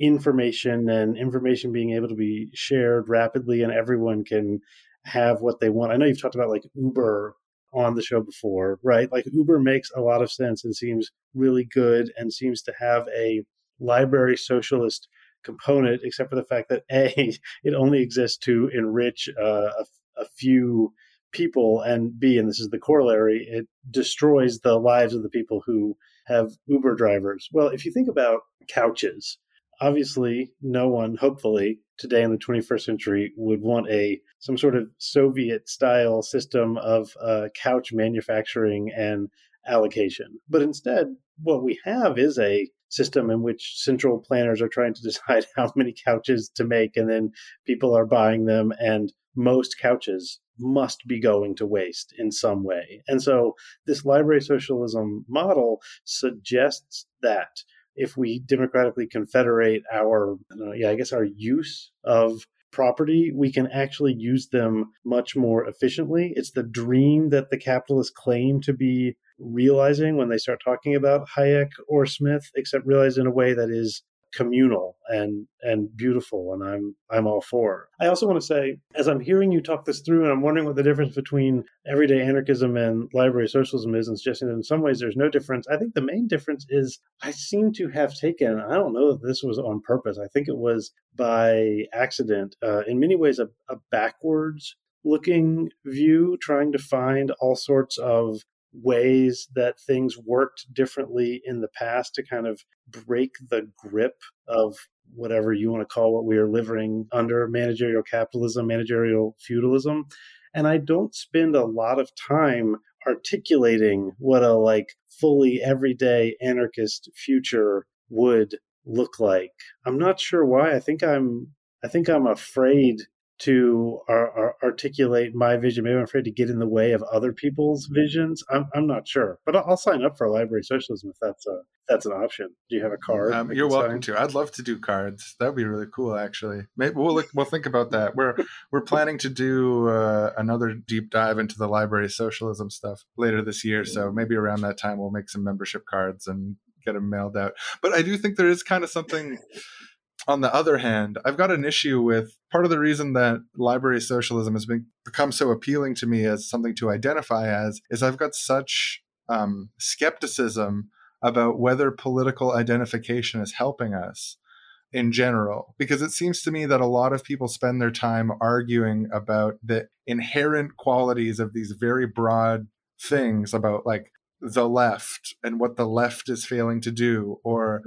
S1: information and information being able to be shared rapidly and everyone can have what they want. I know you've talked about like Uber on the show before, right? Like Uber makes a lot of sense and seems really good and seems to have a library socialist component, except for the fact that A, it only exists to enrich uh, a, a few people, and B, and this is the corollary, it destroys the lives of the people who have Uber drivers. Well, if you think about couches, obviously no one hopefully today in the 21st century would want a some sort of soviet style system of uh, couch manufacturing and allocation. But instead what we have is a system in which central planners are trying to decide how many couches to make and then people are buying them and most couches must be going to waste in some way. And so this library socialism model suggests that if we democratically confederate our, know, yeah, I guess our use of property, we can actually use them much more efficiently. It's the dream that the capitalists claim to be realizing when they start talking about Hayek or Smith, except realized in a way that is communal and and beautiful and i'm i'm all for. I also want to say as i'm hearing you talk this through and i'm wondering what the difference between everyday anarchism and library socialism is and suggesting that in some ways there's no difference i think the main difference is i seem to have taken i don't know that this was on purpose i think it was by accident uh, in many ways a, a backwards looking view trying to find all sorts of ways that things worked differently in the past to kind of break the grip of whatever you want to call what we are living under managerial capitalism, managerial feudalism. And I don't spend a lot of time articulating what a like fully everyday anarchist future would look like. I'm not sure why. I think I'm I think I'm afraid to ar- ar- articulate my vision. Maybe I'm afraid to get in the way of other people's visions. I'm, I'm not sure, but I'll, I'll sign up for library socialism if that's a that's an option. Do you have a card?
S2: Um, you're welcome sign? to. I'd love to do cards. That'd be really cool, actually. Maybe we'll look, we'll think about that. We're we're planning to do uh, another deep dive into the library socialism stuff later this year. So maybe around that time we'll make some membership cards and get them mailed out. But I do think there is kind of something on the other hand, I've got an issue with part of the reason that library socialism has been, become so appealing to me as something to identify as is I've got such um, skepticism about whether political identification is helping us in general. Because it seems to me that a lot of people spend their time arguing about the inherent qualities of these very broad things about like the left and what the left is failing to do or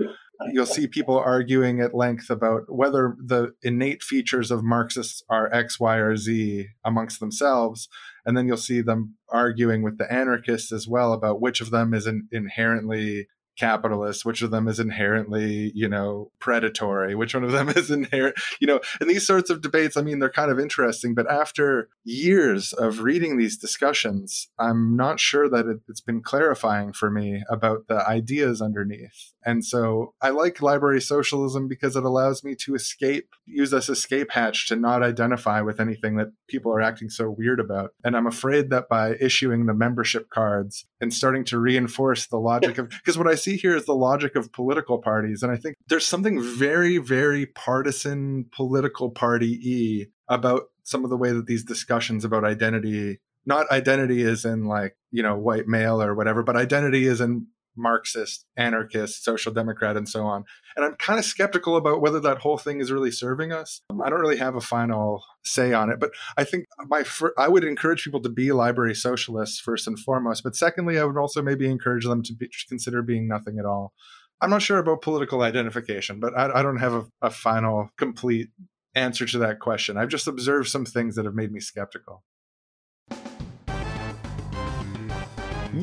S2: you'll see people arguing at length about whether the innate features of Marxists are X, Y, or Z amongst themselves. And then you'll see them arguing with the anarchists as well about which of them is inherently capitalist which of them is inherently you know predatory which one of them is inherent you know and these sorts of debates i mean they're kind of interesting but after years of reading these discussions i'm not sure that it, it's been clarifying for me about the ideas underneath. And so i like library socialism because it allows me to escape use this escape hatch to not identify with anything that people are acting so weird about. And i'm afraid that by issuing the membership cards and starting to reinforce the logic of because what i see here is the logic of political parties. And I think there's something very, very partisan political party y about some of the way that these discussions about identity, not identity is in like, you know, white male or whatever, but identity is in Marxist, anarchist, social democrat, and so on. And I'm kind of skeptical about whether that whole thing is really serving us. Um, I don't really have a final say on it, but I think my fir- I would encourage people to be library socialists first and foremost. But secondly, I would also maybe encourage them to be, consider being nothing at all. I'm not sure about political identification, but I, I don't have a, a final, complete answer to that question. I've just observed some things that have made me skeptical.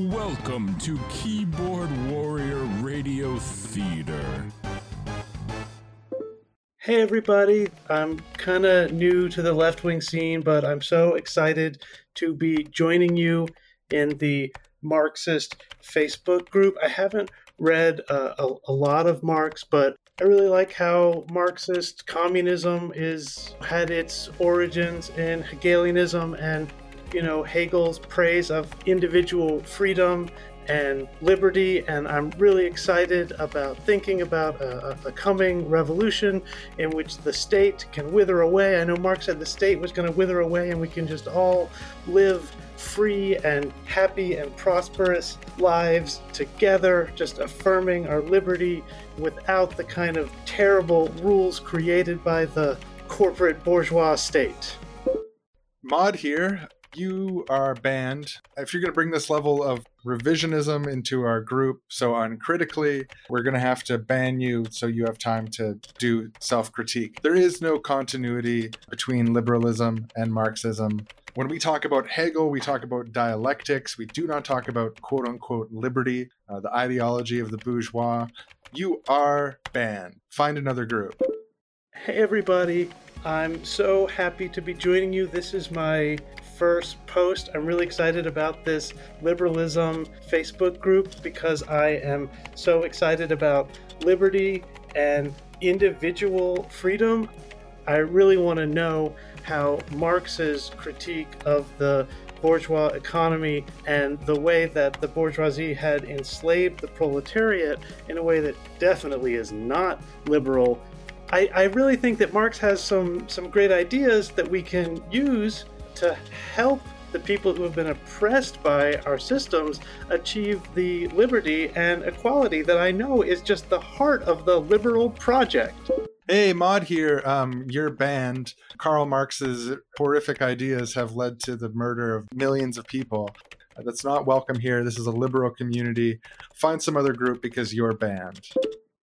S3: Welcome to Keyboard Warrior Radio Theater.
S1: Hey, everybody. I'm kind of new to the left wing scene, but I'm so excited to be joining you in the Marxist Facebook group. I haven't read uh, a, a lot of Marx, but I really like how Marxist communism is had its origins in Hegelianism and you know, Hegel's praise of individual freedom and liberty, and I'm really excited about thinking about a, a, coming revolution in which the state can wither away. I know Marx said the state was going to wither away, and we can just all live free and happy and prosperous lives together, just affirming our liberty without the kind of terrible rules created by the corporate bourgeois state.
S2: Mod here you are banned. If you're going to bring this level of revisionism into our group so uncritically, we're going to have to ban you so you have time to do self critique. There is no continuity between liberalism and Marxism. When we talk about Hegel, we talk about dialectics. We do not talk about quote unquote liberty, uh, the ideology of the bourgeois. You are banned. Find another group.
S1: Hey, everybody. I'm so happy to be joining you. This is my first post. I'm really excited about this liberalism Facebook group because I am so excited about liberty and individual freedom. I really want to know how Marx's critique of the bourgeois economy and the way that the bourgeoisie had enslaved the proletariat in a way that definitely is not liberal. I, I really think that Marx has some, some great ideas that we can use to help the people who have been oppressed by our systems achieve the liberty and equality that I know is just the heart of the liberal project.
S2: Hey, Mod here. Um, your band, Karl Marx's horrific ideas have led to the murder of millions of people. That's not welcome here. This is a liberal community. Find some other group because you're banned.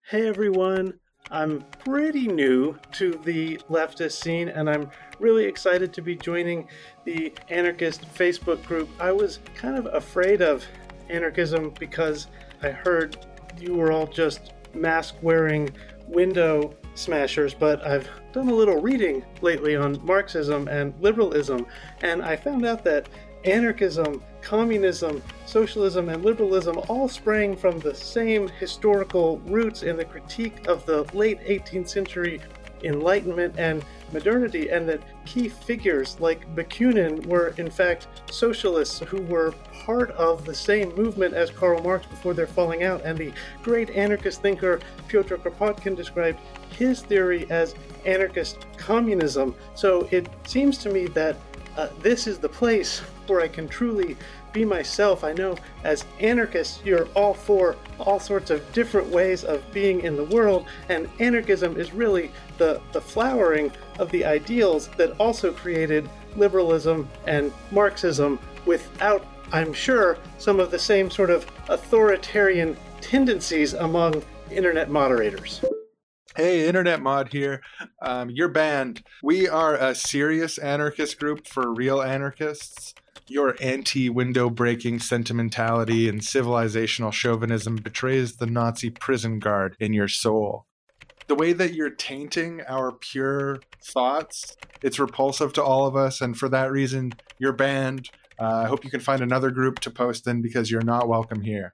S1: Hey, everyone. I'm pretty new to the leftist scene, and I'm really excited to be joining the anarchist Facebook group. I was kind of afraid of anarchism because I heard you were all just mask wearing window smashers, but I've done a little reading lately on Marxism and liberalism, and I found out that anarchism, communism, socialism, and liberalism all sprang from the same historical roots in the critique of the late 18th century Enlightenment and modernity, and that key figures like Bakunin were, in fact, socialists who were part of the same movement as Karl Marx before their falling out. And the great anarchist thinker Pyotr Kropotkin described his theory as anarchist communism. So it seems to me that uh, this is the place where I can truly be myself. I know as anarchists, you're all for all sorts of different ways of being in the world, and anarchism is really the, the flowering of the ideals that also created liberalism and Marxism without, I'm sure, some of the same sort of authoritarian tendencies among internet moderators.
S2: Hey, Internet Mod here. Um, you're banned. We are a serious anarchist group for real anarchists. Your anti window breaking sentimentality and civilizational chauvinism betrays the Nazi prison guard in your soul. The way that you're tainting our pure thoughts, it's repulsive to all of us. And for that reason, your band. Uh, I hope you can find another group to post in because you're not welcome here.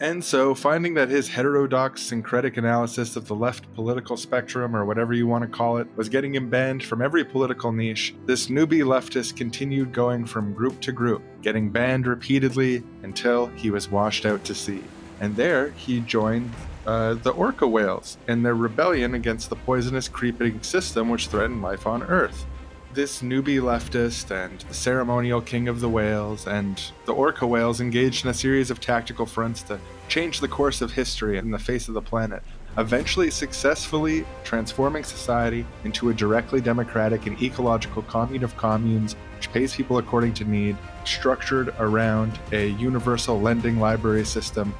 S2: And so, finding that his heterodox syncretic analysis of the left political spectrum, or whatever you want to call it, was getting him banned from every political niche, this newbie leftist continued going from group to group, getting banned repeatedly until he was washed out to sea. And there, he joined uh, the orca whales in their rebellion against the poisonous creeping system which threatened life on Earth this newbie leftist and the ceremonial king of the whales and the orca whales engaged in a series of tactical fronts to change the course of history and the face of the planet, eventually successfully transforming society into a directly democratic and ecological commune of communes which pays people according to need, structured around a universal lending library system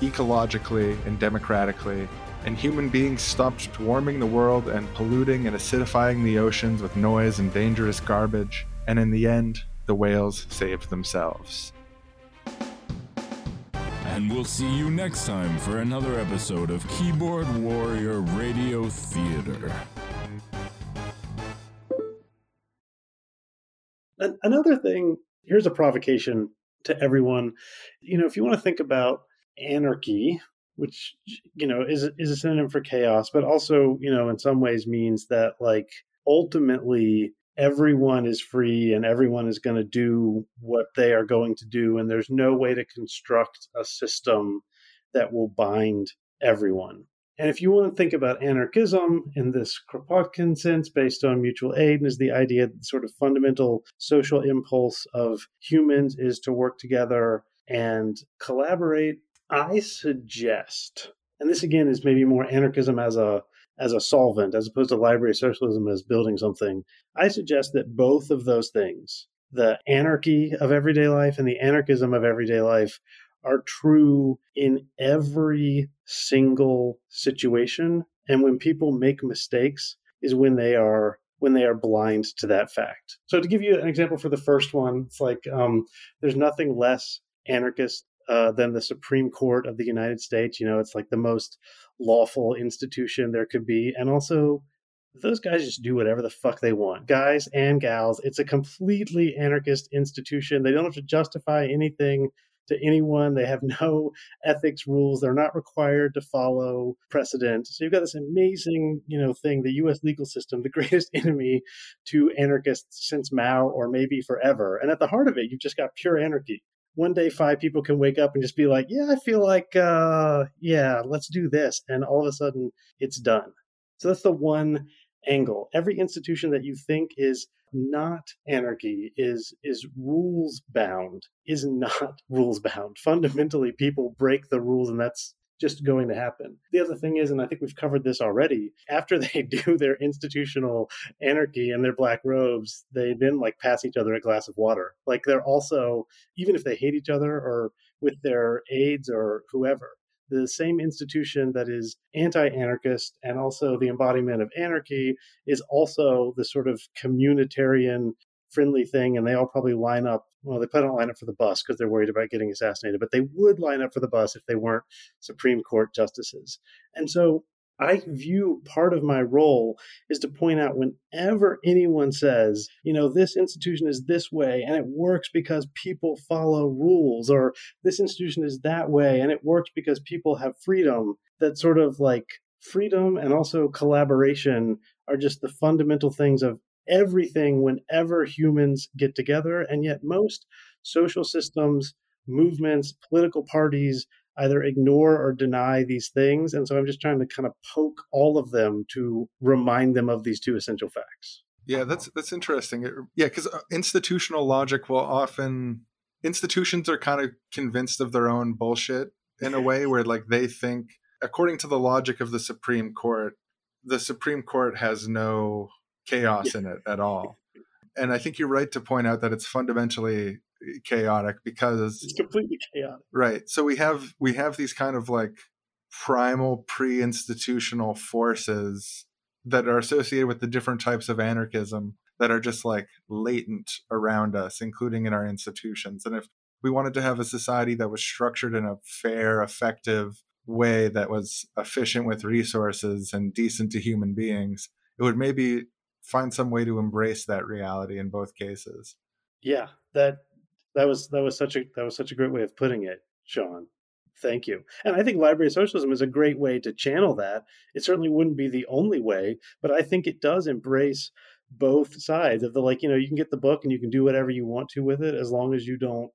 S2: ecologically and democratically and human beings stopped warming the world and polluting and acidifying the oceans with noise and dangerous garbage, and in the end, the whales saved themselves.
S3: And we'll see you next time for another episode of Keyboard Warrior Radio Theater.
S1: Another thing, here's a provocation to everyone. You know, if you want to think about anarchy, which you know is is a synonym for chaos, but also you know in some ways means that like ultimately everyone is free and everyone is going to do what they are going to do, and there's no way to construct a system that will bind everyone. And if you want to think about anarchism in this Kropotkin sense, based on mutual aid, and is the idea that the sort of fundamental social impulse of humans is to work together and collaborate I suggest, and this again is maybe more anarchism as a as a solvent as opposed to library socialism as building something. I suggest that both of those things, the anarchy of everyday life and the anarchism of everyday life, are true in every single situation. And when people make mistakes, is when they are when they are blind to that fact. So to give you an example for the first one, it's like um, there's nothing less anarchist uh, than the Supreme Court of the United States. You know, it's like the most lawful institution there could be. And also, those guys just do whatever the fuck they want. Guys and gals, it's a completely anarchist institution. They don't have to justify anything. to anyone. They have no ethics rules. They're not required to follow precedent. So you've got this amazing, you know, thing, the US legal system, the greatest enemy to anarchists since Mao or maybe forever. And at the heart of it, you've just got pure anarchy. One day five people can wake up and just be like, "Yeah, I feel like uh yeah, let's do this." And all of a sudden it's done. So that's the one angle. Every institution that you think is not anarchy is is rules bound is not rules bound fundamentally people break the rules and that's just going to happen. The other thing is and i think we've covered this already after they do their institutional anarchy and their black robes they then like pass each other a glass of water. Like they're also even if they hate each other or with their aides or whoever the same institution that is anti anarchist and also the embodiment of anarchy is also the sort of communitarian friendly thing. And they all probably line up. Well, they probably don't line up for the bus because they're worried about getting assassinated, but they would line up for the bus if they weren't Supreme Court justices. And so I view part of my role is to point out whenever anyone says, you know, this institution is this way and it works because people follow rules, or this institution is that way and it works because people have freedom, that sort of like freedom and also collaboration are just the fundamental things of everything whenever humans get together. And yet, most social systems, movements, political parties, either ignore or deny these things. And so I'm just trying to kind of poke all of them to remind them of these two essential facts.
S2: Yeah, that's that's interesting. Yeah, because uh, institutional logic will often institutions are kind of convinced of their own bullshit in a way where like they think according to the logic of the Supreme Court, the Supreme Court has no chaos in it at all. And I think you're right to point out that it's fundamentally eh, chaotic because
S1: it's completely chaotic.
S2: Right. So we have we have these kind of like primal pre-institutional forces that are associated with the different types of anarchism that are just like latent around us, including in our institutions. And if we wanted to have a society that was structured in a fair, effective way that was efficient with resources and decent to human beings, it would maybe find some way to embrace that reality in both cases.
S1: Yeah, that that was that was such a that was such a great way of putting it, Shawn. Thank you. And I think library socialism is a great way to channel that. It certainly wouldn't be the only way, but I think it does embrace both sides of the like, you know, you can get the book and you can do whatever you want to with it as long as you don't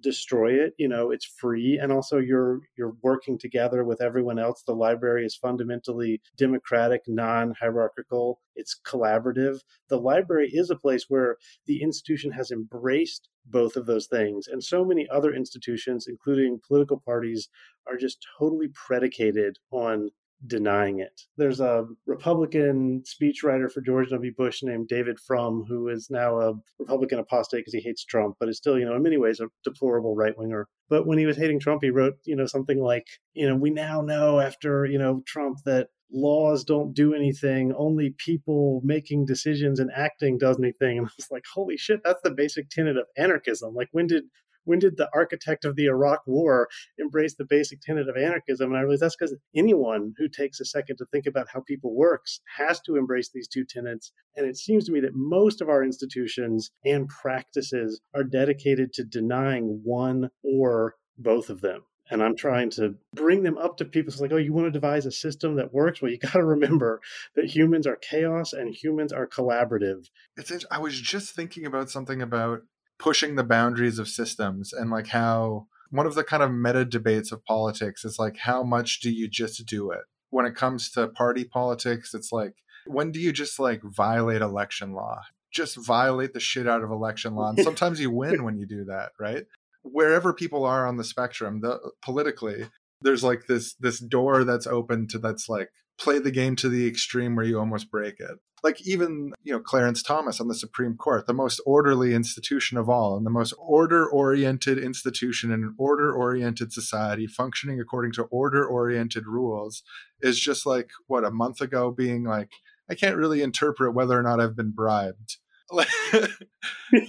S1: destroy it you know it's free and also you're you're working together with everyone else. The library is fundamentally democratic non-hierarchical it's collaborative. The library is a place where the institution has embraced both of those things and so many other institutions including political parties are just totally predicated on denying it. There's a Republican speechwriter for George W. Bush named David Frum, who is now a Republican apostate because he hates Trump, but is still, you know, in many ways a deplorable right winger. But when he was hating Trump, he wrote, you know, something like, you know, we now know after, you know, Trump that laws don't do anything only people making decisions and acting does anything and i was like holy shit that's the basic tenet of anarchism like when did when did the architect of the Iraq War embrace the basic tenet of anarchism? And I realized that's because anyone who takes a second to think about how people works has to embrace these two tenets. And it seems to me that most of our institutions and practices are dedicated to denying one or both of them and I'm trying to bring them up to people. It's like, oh, you want to devise a system that works? Well, you got to remember that humans are chaos and humans are collaborative.
S2: It's. I was just thinking about something about pushing the boundaries of systems and like how one of the kind of meta debates of politics is like how much do you just do it? When it comes to party politics it's like when do you just like violate election law? Just violate the shit out of election law and sometimes you win when you do that right? Wherever people are on the spectrum the politically there's like this this door that's open to that's like play the game to the extreme where you almost break it. Like even you know clarence thomas on the supreme court the most orderly institution of all and the most order oriented institution in an order oriented society functioning according to order oriented rules is just like what a month ago being like i can't really interpret whether or not i've been bribed.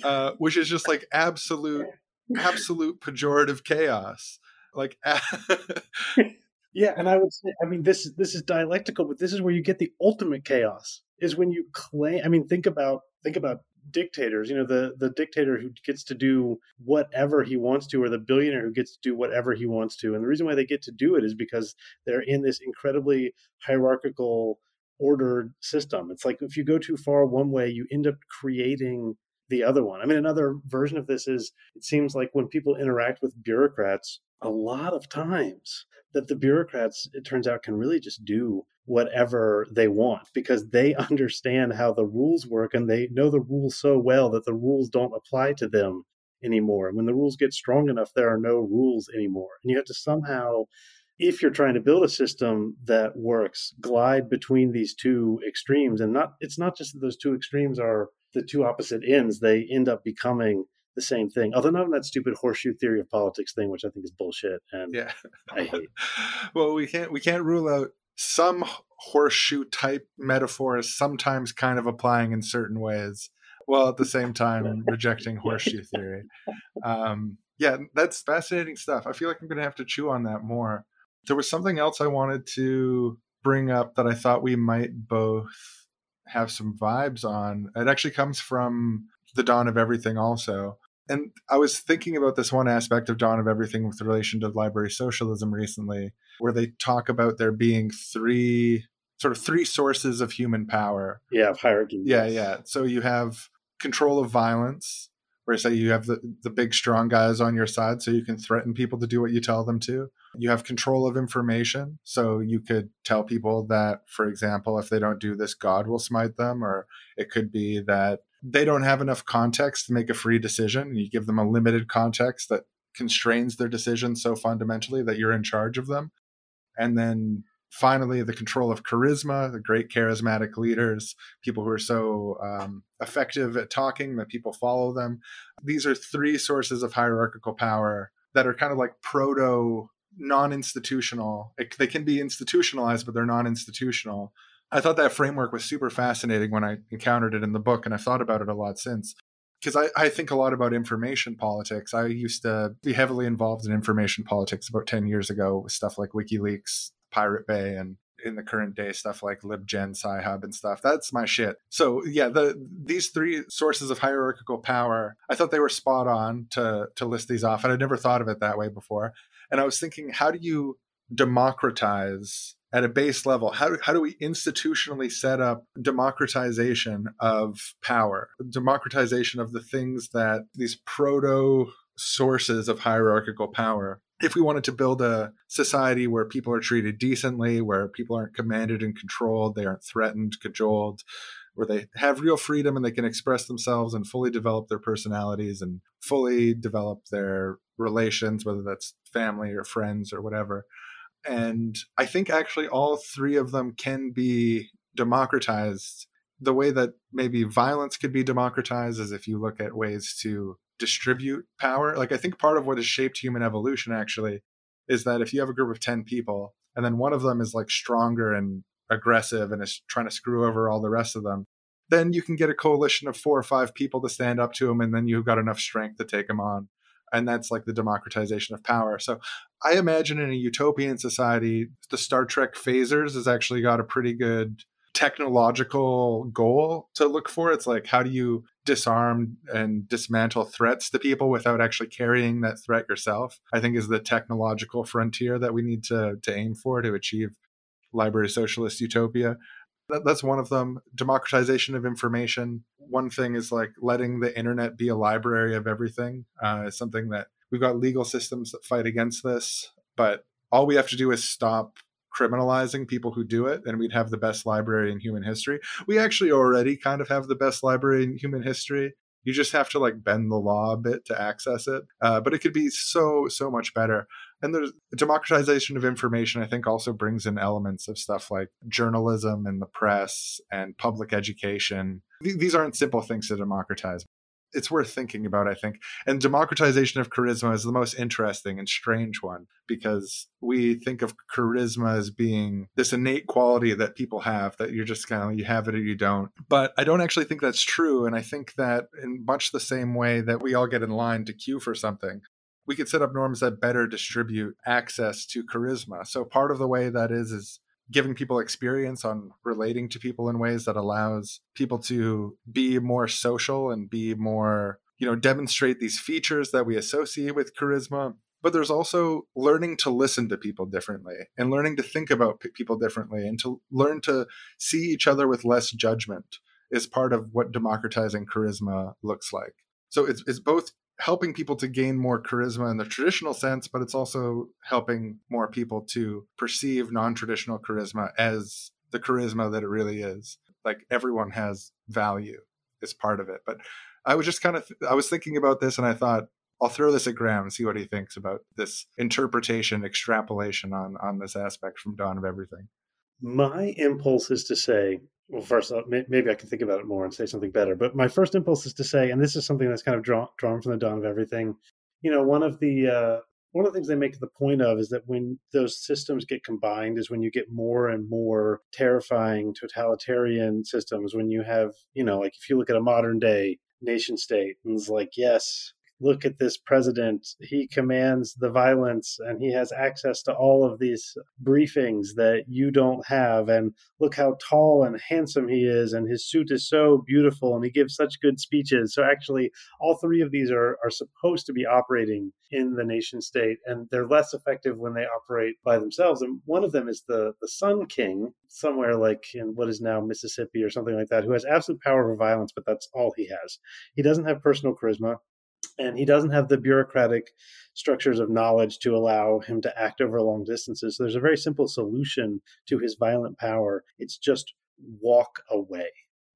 S2: Uh, which is just like absolute absolute pejorative chaos. Like
S1: yeah and i would say i mean this this is dialectical but this is where you get the ultimate chaos is when you claim i mean think about think about dictators, you know, the the dictator who gets to do whatever he wants to, or the billionaire who gets to do whatever he wants to. And the reason why they get to do it is because they're in this incredibly hierarchical, ordered system. It's like if you go too far one way, you end up creating the other one. I mean, another version of this is it seems like when people interact with bureaucrats, a lot of times that the bureaucrats, it turns out, can really just do whatever they want because they understand how the rules work and they know the rules so well that the rules don't apply to them anymore. And when the rules get strong enough, there are no rules anymore. And you have to somehow, if you're trying to build a system that works, glide between these two extremes. And not it's not just that those two extremes are the two opposite ends, they end up becoming the same thing. Although not that stupid horseshoe theory of politics thing, which I think is bullshit and
S2: yeah.
S1: I hate.
S2: well, we can't we can't rule out some horseshoe type metaphors sometimes kind of applying in certain ways while at the same time rejecting horseshoe theory. Um, yeah, that's fascinating stuff. I feel like I'm going to have to chew on that more. There was something else I wanted to bring up that I thought we might both have some vibes on. It actually comes from The Dawn of Everything, also. And I was thinking about this one aspect of Dawn of Everything with relation to library socialism recently, where they talk about there being three sort of three sources of human power.
S1: Yeah, of hierarchy.
S2: Yeah, yeah. So you have control of violence, where say you have the, the big strong guys on your side so you can threaten people to do what you tell them to. You have control of information. So you could tell people that, for example, if they don't do this, God will smite them. Or it could be that they don't have enough context to make a free decision. You give them a limited context that constrains their decision so fundamentally that you're in charge of them. And then finally, the control of charisma, the great charismatic leaders, people who are so um, effective at talking that people follow them. These are three sources of hierarchical power that are kind of like proto non institutional. They can be institutionalized, but they're non institutional. I thought that framework was super fascinating when I encountered it in the book, and I've thought about it a lot since. Because I, I think a lot about information politics. I used to be heavily involved in information politics about 10 years ago with stuff like WikiLeaks, Pirate Bay, and in the current day stuff like libgen sci-hub and stuff that's my shit so yeah the these three sources of hierarchical power i thought they were spot on to to list these off and i'd never thought of it that way before and i was thinking how do you democratize at a base level how, do, how do we institutionally set up democratization of power democratization of the things that these proto sources of hierarchical power if we wanted to build a society where people are treated decently, where people aren't commanded and controlled, they aren't threatened, cajoled, where they have real freedom and they can express themselves and fully develop their personalities and fully develop their relations, whether that's family or friends or whatever. And I think actually all three of them can be democratized. The way that maybe violence could be democratized is if you look at ways to distribute power. Like I think part of what has shaped human evolution actually is that if you have a group of 10 people and then one of them is like stronger and aggressive and is trying to screw over all the rest of them, then you can get a coalition of four or five people to stand up to him and then you've got enough strength to take him on. And that's like the democratization of power. So I imagine in a utopian society, the Star Trek phasers has actually got a pretty good technological goal to look for. It's like, how do you disarm and dismantle threats to people without actually carrying that threat yourself? I think is the technological frontier that we need to, to aim for to achieve library socialist utopia. That, that's one of them. Democratization of information. One thing is like letting the internet be a library of everything. Uh, is something that we've got legal systems that fight against this, but all we have to do is stop criminalizing people who do it and we'd have the best library in human history. We actually already kind of have the best library in human history. You just have to like bend the law a bit to access it. Uh, but it could be so, so much better. And there's democratization of information, I think, also brings in elements of stuff like journalism and the press and public education. These aren't simple things to democratize it's worth thinking about, I think. And democratization of charisma is the most interesting and strange one because we think of charisma as being this innate quality that people have that you're just kind of you have it or you don't. But I don't actually think that's true. And I think that in much the same way that we all get in line to queue for something, we could set up norms that better distribute access to charisma. So part of the way that is is giving people experience on relating to people in ways that allows people to be more social and be more you know demonstrate these features that we associate with charisma but there's also learning to listen to people differently and learning to think about p- people differently and to learn to see each other with less judgment is part of what democratizing charisma looks like so it's, it's both helping people to gain more charisma in the traditional sense, but it's also helping more people to perceive non traditional charisma as the charisma that it really is. Like everyone has value is part of it. But I was just kind of, I was thinking about this and I thought, I'll throw this at Graham and see what he thinks about this interpretation, extrapolation on on this aspect from Dawn of Everything.
S1: My impulse is to say, well, first, uh, maybe I can think about it more and say something better. But my first impulse is to say, and this is something that's kind of drawn drawn from the dawn of everything. You know, one of the uh, one of the things they make the point of is that when those systems get combined, is when you get more and more terrifying totalitarian systems. When you have, you know, like if you look at a modern day nation state, and it's like, yes, look at this president. He commands the violence and he has access to all of these briefings that you don't have. And look how tall and handsome he is. And his suit is so beautiful and he gives such good speeches. So, actually, all three of these are, are supposed to be operating in the nation state and they're less effective when they operate by themselves. And one of them is the, the Sun King, somewhere like in what is now Mississippi or something like that, who has absolute power over violence, but that's all he has. He doesn't have personal charisma and he doesn't have the bureaucratic structures of knowledge to allow him to act over long distances. So there's a very simple solution to his violent power. It's just walk away.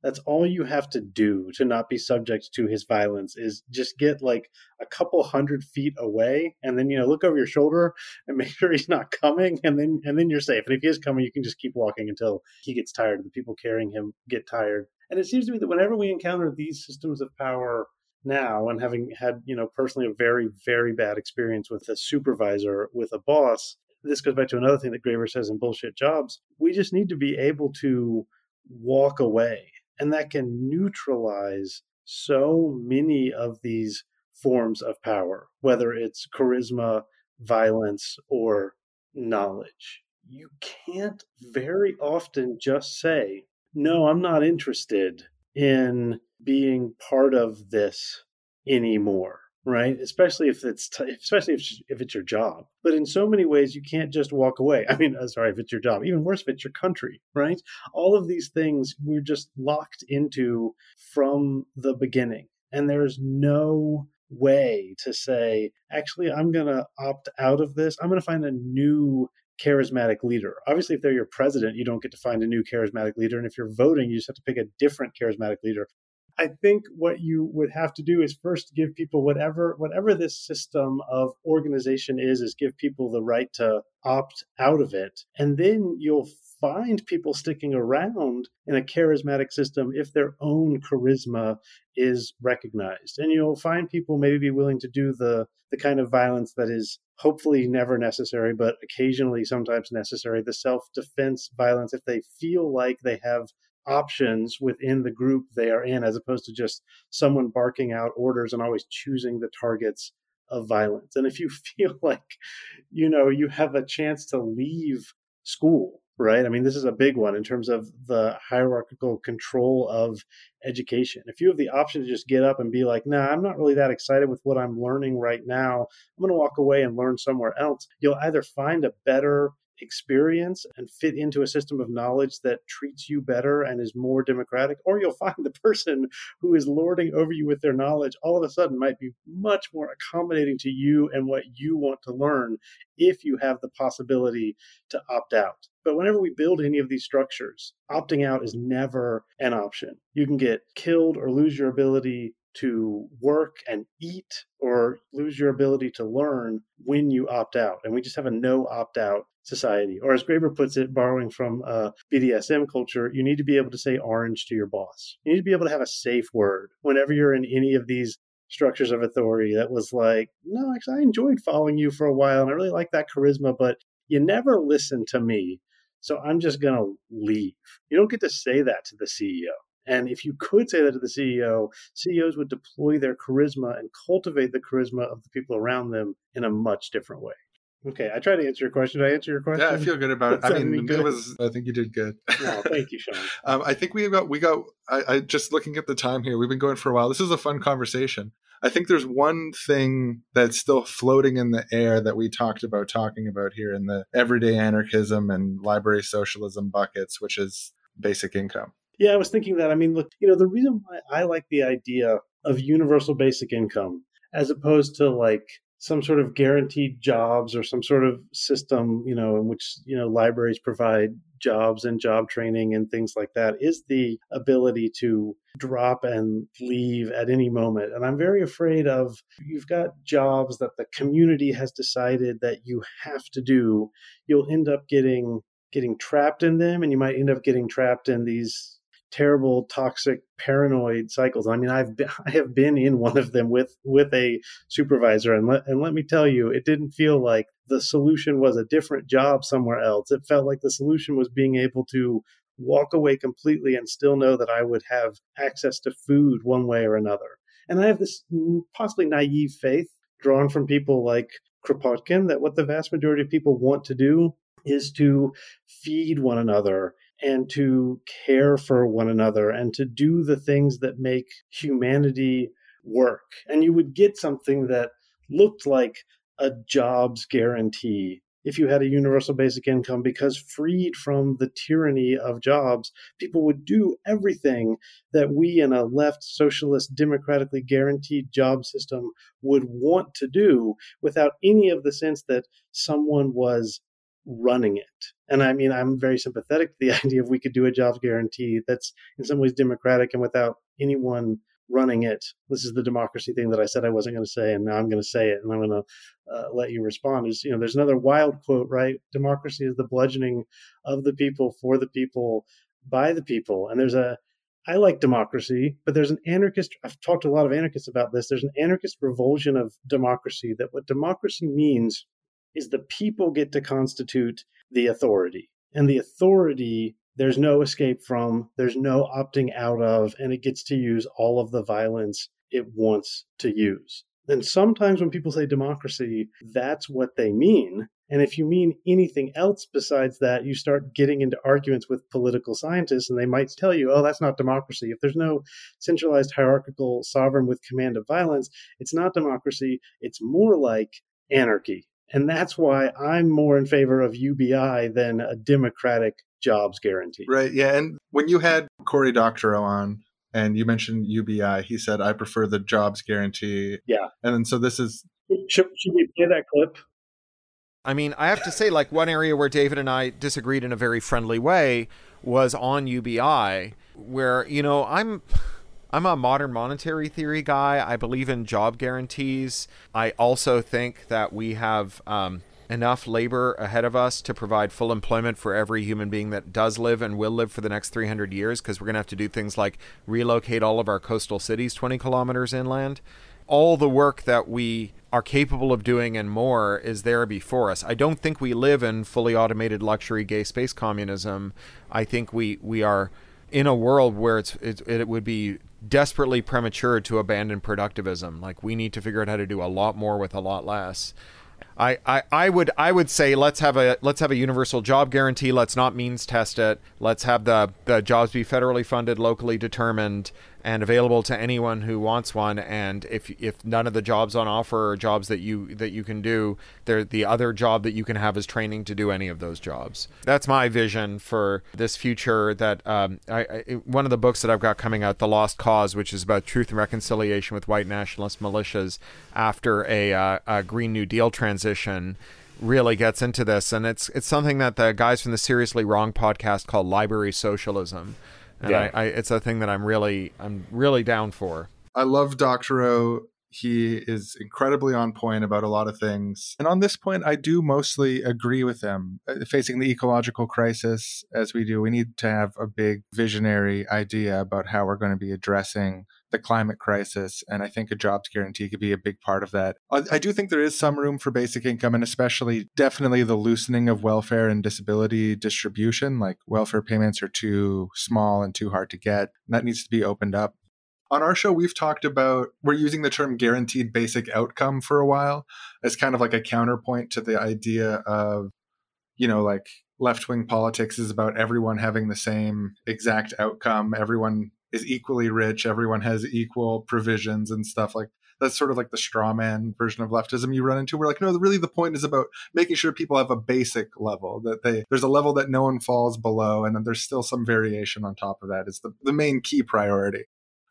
S1: That's all you have to do to not be subject to his violence is just get like a couple hundred feet away and then you know look over your shoulder and make sure he's not coming and then and then you're safe. And if he is coming, you can just keep walking until he gets tired the people carrying him get tired. And it seems to me that whenever we encounter these systems of power now and having had you know personally a very very bad experience with a supervisor with a boss this goes back to another thing that Graeber says in bullshit jobs we just need to be able to walk away. And that can neutralize so many of these forms of power whether it's charisma violence or knowledge. You can't very often just say no i'm not interested in being part of this anymore right? Especially if it's t- especially if, if it's your job. But in so many ways you can't just walk away. I mean uh, sorry if it's your job. Even worse if it's your country right? All of these things we're just locked into from the beginning. And there's no way to say actually i'm going to opt out of this. I'm going to find a new charismatic leader. Obviously, if they're your president, you don't get to find a new charismatic leader. And if you're voting, you just have to pick a different charismatic leader. I think what you would have to do is first give people whatever whatever this system of organization is is give people the right to opt out of it. And then you'll find people sticking around in a charismatic system if their own charisma is recognized. And you'll find people maybe be willing to do the the kind of violence that is hopefully never necessary but occasionally sometimes necessary the self-defense violence if they feel like they have options within the group they are in, as opposed to just someone barking out orders and always choosing the targets of violence. And if you feel like, you know, you have a chance to leave school, right? I mean, this is a big one in terms of the hierarchical control of education. If you have the option to just get up and be like, nah, I'm not really that excited with what I'm learning right now, I'm going to walk away and learn somewhere else, you'll either find a better experience and fit into a system of knowledge that treats you better and is more democratic, or you'll find the person who is lording over you with their knowledge all of a sudden might be much more accommodating to you and what you want to learn if you have the possibility to opt out. But whenever we build any of these structures, opting out is never an option. You can get killed or lose your ability to work and eat or lose your ability to learn when you opt out. And we just have a no opt out society. Or as Graeber puts it, borrowing from uh, BDSM culture, you need to be able to say orange to your boss. You need to be able to have a safe word whenever you're in any of these structures of authority that was like, no, actually, I enjoyed following you for a while and I really like that charisma, but you never listen to me. So I'm just going to leave. You don't get to say that to the CEO. And if you could say that to the CEO, CEOs would deploy their charisma and cultivate the charisma of the people around them in a much different way. Okay, I tried to answer your question. Did I answer your question?
S2: Yeah, I feel good about it. I mean, it was. I think you did good.
S1: Oh, thank you, Shawn.
S2: um, I think we got we got. I, I just looking at the time here. We've been going for a while. This is a fun conversation. I think there's one thing that's still floating in the air that we talked about talking about here in the everyday anarchism and library socialism buckets, which is basic income.
S1: Yeah, I was thinking that. I mean, look, you know, the reason why I like the idea of universal basic income as opposed to like some sort of guaranteed jobs or some sort of system, you know, in which, you know, libraries provide jobs and job training and things like that is the ability to drop and leave at any moment. And I'm very afraid of you've got jobs that the community has decided that you have to do. You'll end up getting getting trapped in them and you might end up getting trapped in these terrible toxic paranoid cycles. I mean i've been, i have been in one of them with with a supervisor and let, and let me tell you it didn't feel like the solution was a different job somewhere else. It felt like the solution was being able to walk away completely and still know that i would have access to food one way or another. And i have this possibly naive faith drawn from people like kropotkin that what the vast majority of people want to do is to feed one another and to care for one another and to do the things that make humanity work. And you would get something that looked like a jobs guarantee if you had a universal basic income because freed from the tyranny of jobs, people would do everything that we in a left socialist democratically guaranteed job system would want to do without any of the sense that someone was running it. And I mean, I'm very sympathetic to the idea if we could do a jobs guarantee that's in some ways democratic and without anyone running it. This is the democracy thing that I said I wasn't going to say, and now I'm going to say it, and I'm going to uh, let you respond. Is you know, there's another wild quote, right? Democracy is the bludgeoning of the people for the people by the people, and there's a I like democracy, but there's an anarchist. I've talked to a lot of anarchists about this. There's an anarchist revulsion of democracy that what democracy means is the people get to constitute the authority. And the authority, there's no escape from, there's no opting out of, and it gets to use all of the violence it wants to use. And sometimes when people say democracy, that's what they mean. And if you mean anything else besides that, you start getting into arguments with political scientists, and they might tell you, oh, that's not democracy. If there's no centralized hierarchical sovereign with command of violence, it's not democracy. It's more like anarchy. And that's why I'm more in favor of UBI than a democratic jobs guarantee.
S2: Right. Yeah. And when you had Cory Doctorow on and you mentioned UBI, he said, I prefer the jobs guarantee.
S1: Yeah.
S2: And then so this is.
S1: Should, should we play that clip?
S4: I mean, I have to say, like, one area where David and I disagreed in a very friendly way was on UBI, where, you know, I'm. I'm a modern monetary theory guy. I believe in job guarantees. I also think that we have um, enough labor ahead of us to provide full employment for every human being that does live and will live for the next 300 years because we're going to have to do things like relocate all of our coastal cities 20 kilometers inland. All the work that we are capable of doing and more is there before us. I don't think we live in fully automated luxury gay space communism. I think we, we are in a world where it's it, it would be desperately premature to abandon productivism. Like we need to figure out how to do a lot more with a lot less. I, I, I would I would say let's have a let's have a universal job guarantee. Let's not means test it. Let's have the, the jobs be federally funded, locally determined, and available to anyone who wants one. And if if none of the jobs on offer are jobs that you that you can do, there the other job that you can have is training to do any of those jobs. That's my vision for this future. That um, I, I one of the books that I've got coming out, The Lost Cause, which is about truth and reconciliation with white nationalist militias after a, uh, a Green New Deal transition really gets into this and it's it's something that the guys from the seriously wrong podcast call library socialism and
S1: Yeah.
S4: I, I, it's a thing that I'm really, I'm really down for.
S2: I love Doctorow. He is incredibly on point about a lot of things. And on this point, I do mostly agree with him. Uh, Facing the ecological crisis as we do, we need to have a big visionary idea about how we're going to be addressing the climate crisis. And I think a jobs guarantee could be a big part of that. I, I do think there is some room for basic income and especially definitely the loosening of welfare and disability distribution. Like welfare payments are too small and too hard to get. That needs to be opened up. On our show, we've talked about, we're using the term guaranteed basic outcome for a while as kind of like a counterpoint to the idea of, you know, like left wing politics is about everyone having the same exact outcome. Everyone is equally rich. Everyone has equal provisions and stuff like that's sort of like the straw man version of leftism you run into. We're like, no, really the point is about making sure people have a basic level that they there's a level that no one falls below, and then there's still some variation on top of that. Is the, the main key priority.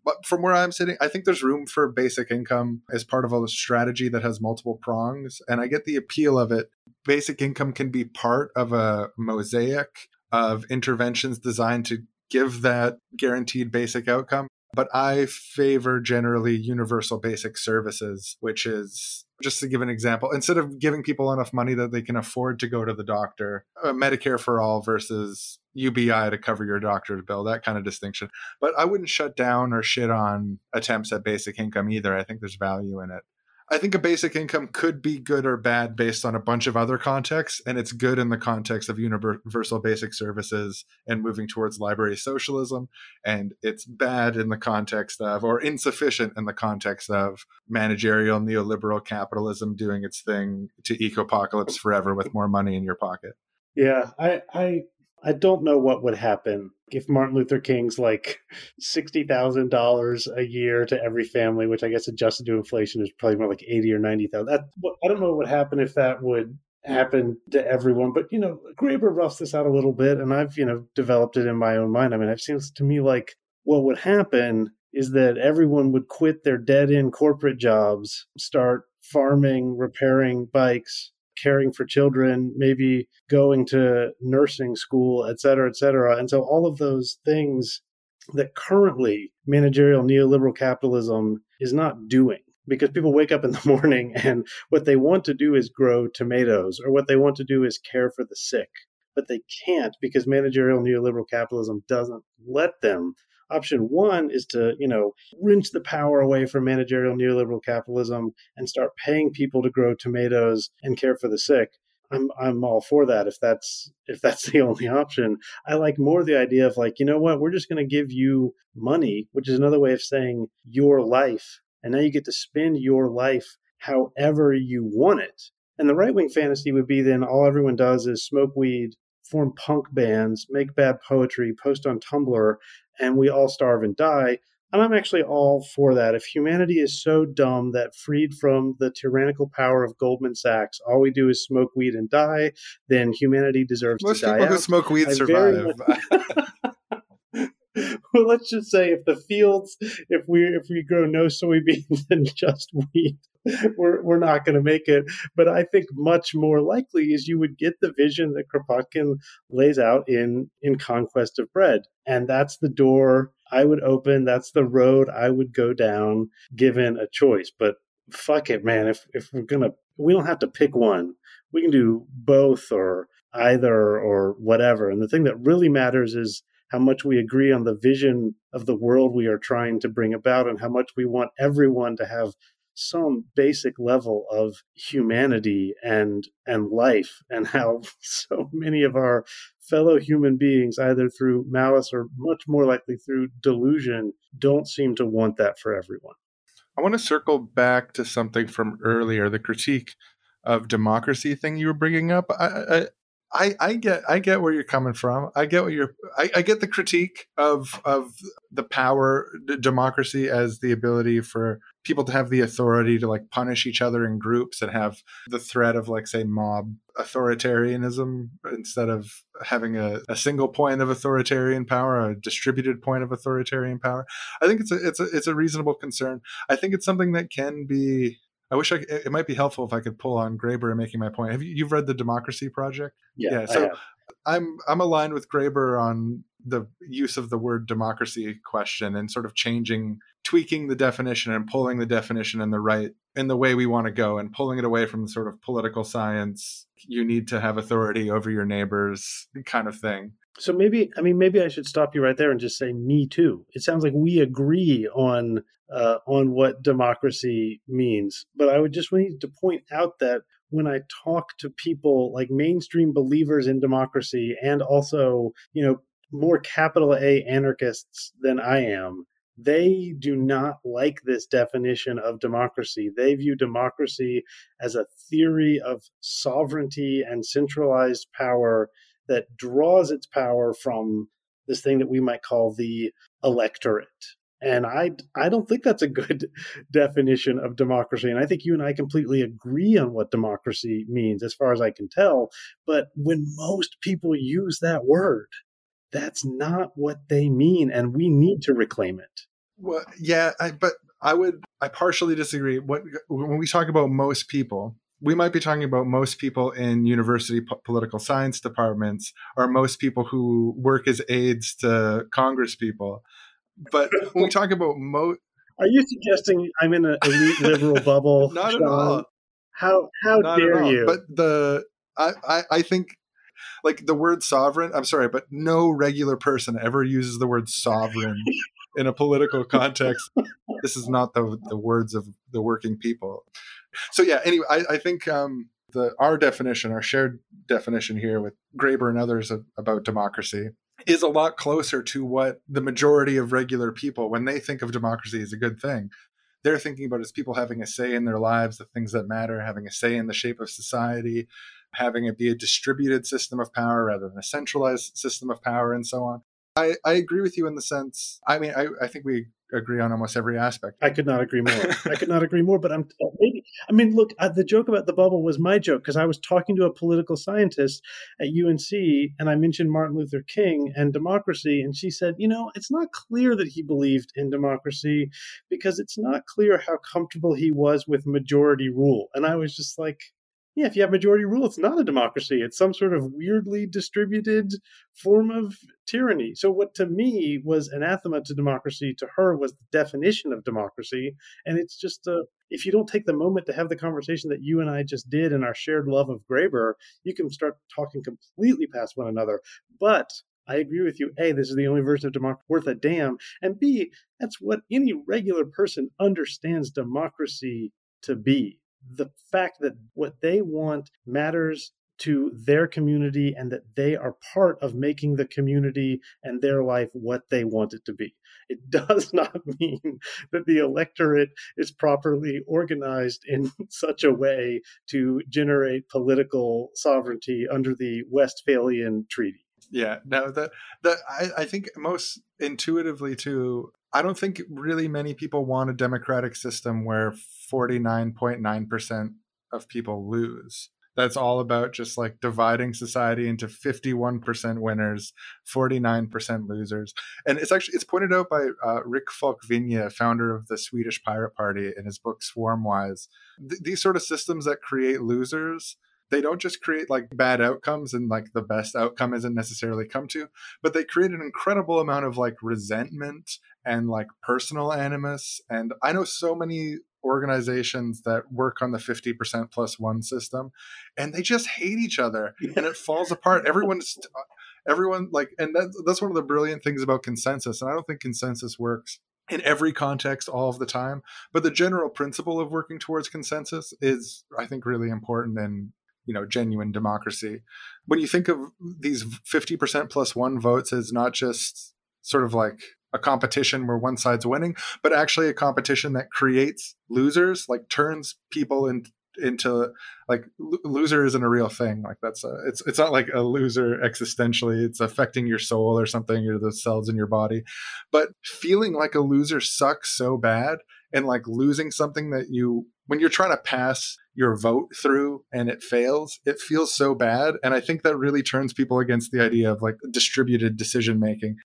S2: But from where I'm sitting, I think there's room for basic income as part of a strategy that has multiple prongs. And I get the appeal of it. Basic income can be part of a mosaic of interventions designed to give that guaranteed basic outcome. But I favor generally universal basic services, which is just to give an example, instead of giving people enough money that they can afford to go to the doctor, uh, Medicare for all versus UBI to cover your doctor's bill, that kind of distinction. But I wouldn't shut down or shit on attempts at basic income either. I think there's value in it. I think a basic income could be good or bad based on a bunch of other contexts, and it's good in the context of universal basic services and moving towards library socialism, and it's bad in the context of, or insufficient in the context of managerial neoliberal capitalism doing its thing to ecopocalypse forever with more money in your pocket.
S1: Yeah, I, I I don't know what would happen if Martin Luther King's like sixty thousand dollars a year to every family, which I guess adjusted to inflation is probably more like eighty or ninety thousand. I don't know what would happen if that would happen to everyone. But you know, Graeber roughs this out a little bit, and I've you know developed it in my own mind. I mean, it seems to me like what would happen is that everyone would quit their dead end corporate jobs, start farming, repairing bikes, caring for children, maybe going to nursing school, et cetera, et cetera. And so all of those things that currently managerial neoliberal capitalism is not doing because people wake up in the morning and what they want to do is grow tomatoes or what they want to do is care for the sick but they can't because managerial neoliberal capitalism doesn't let them option one is to you know wrench the power away from managerial neoliberal capitalism and start paying people to grow tomatoes and care for the sick. I'm i'm all for that if that's if that's the only option. I like more the idea of like you know what? We're just going to give you money which is another way of saying your life. And now you get to spend your life however you want it. And the right wing fantasy would be then all everyone does is smoke weed form punk bands, make bad poetry, post on Tumblr, and we all starve and die. And I'm actually all for that. If humanity is so dumb that freed from the tyrannical power of Goldman Sachs, all we do is smoke weed and die, then humanity deserves
S2: Most
S1: to die.
S2: Most people who smoke weed
S1: I
S2: survive.
S1: well, let's just say if the fields, if we if we grow no soybeans and just wheat, we're we're not going to make it. But I think much more likely is you would get the vision that Kropotkin lays out in in Conquest of Bread, and that's the door I would open. That's the road I would go down, given a choice. But fuck it, man. If if we're gonna, we don't have to pick one. We can do both or either or whatever. And the thing that really matters is how much we agree on the vision of the world we are trying to bring about and how much we want everyone to have some basic level of humanity and and life and how so many of our fellow human beings either through malice or much more likely through delusion don't seem to want that for everyone
S2: I want to circle back to something from earlier, the critique of democracy thing you were bringing up. I, I, I, I get I get where you're coming from. I get what you're. I, I get the critique of of the power d- democracy as the ability for people to have the authority to like punish each other in groups and have the threat of like say mob authoritarianism instead of having a, a single point of authoritarian power, a distributed point of authoritarian power. I think it's a it's a it's a reasonable concern. I think it's something that can be I wish I could, it might be helpful if I could pull on Graeber in making my point. Have you you've read the Democracy Project?
S1: yeah,
S2: Yeah, so-. I'm I'm aligned with Graeber on the use of the word democracy question and sort of changing tweaking the definition and pulling the definition in the right in the way we want to go and pulling it away from the sort of political science you need to have authority over your neighbors kind of thing.
S1: So maybe I mean maybe I should stop you right there and just say me too. It sounds like we agree on uh, on what democracy means, but I would just need to point out that when I talk to people like mainstream believers in democracy and also you know more capital A anarchists than I am, they do not like this definition of democracy. They view democracy as a theory of sovereignty and centralized power that draws its power from this thing that we might call the electorate. And I, I don't think that's a good definition of democracy. And I think you and I completely agree on what democracy means, as far as I can tell. But when most people use that word, that's not what they mean. And we need to reclaim it.
S2: Well, yeah, I, but I would, I partially disagree. What when we talk about most people, we might be talking about most people in university po- political science departments or most people who work as aides to Congress people. But when we talk about most,
S1: are you suggesting I'm in an elite liberal bubble?
S2: Not Shawn? at all.
S1: How how Not dare you?
S2: But the I, I I think like the word sovereign. I'm sorry, but no regular person ever uses the word sovereign in a political context. this is not the the words of the working people. So yeah. Anyway, I, I think um, the our definition, our shared definition here with Graeber and others of, about democracy is a lot closer to what the majority of regular people, when they think of democracy as a good thing, they're thinking about as people having a say in their lives, the things that matter, having a say in the shape of society, having it be a distributed system of power rather than a centralized system of power, and so on. I, I agree with you in the sense, I mean, I, I think we agree on almost every aspect.
S1: I could not agree more. I could not agree more. But I'm maybe. I mean, look, uh, the joke about the bubble was my joke because I was talking to a political scientist at UNC, and I mentioned Martin Luther King and democracy, and she said, you know, it's not clear that he believed in democracy because it's not clear how comfortable he was with majority rule. And I was just like, yeah, if you have majority rule, it's not a democracy. It's some sort of weirdly distributed form of tyranny. So, what to me was anathema to democracy, to her was the definition of democracy. And it's just, a, if you don't take the moment to have the conversation that you and I just did in our shared love of Graeber, you can start talking completely past one another. But I agree with you. A, this is the only version of democracy worth a damn. And B, that's what any regular person understands democracy to be the fact that what they want matters to their community and that they are part of making the community and their life what they want it to be. It does not mean that the electorate is properly organized in such a way to generate political sovereignty under the Westphalian Treaty.
S2: Yeah, no, that that I, I think most intuitively too. I don't think really many people want a democratic system where 49.9% of people lose. That's all about just like dividing society into 51% winners, 49% losers. And it's actually it's pointed out by uh, Rik Falk Vinje, founder of the Swedish Pirate Party, in his book Swarmwise. Th- these sort of systems that create losers they don't just create like bad outcomes and like the best outcome isn't necessarily come to but they create an incredible amount of like resentment and like personal animus and i know so many organizations that work on the 50% plus one system and they just hate each other and it falls apart. Everyone's everyone like and that, that's one of the brilliant things about consensus and i don't think consensus works in every context all of the time but the general principle of working towards consensus is i think really important in you know genuine democracy. When you think of these 50% plus one votes as not just sort of like a competition where one side's winning, but actually a competition that creates losers, like turns people in, into like l- loser isn't a real thing. Like that's a, it's it's not like a loser existentially. It's affecting your soul or something or the cells in your body. But feeling like a loser sucks so bad, and like losing something that you when you're trying to pass your vote through and it fails, it feels so bad. And I think that really turns people against the idea of like distributed decision making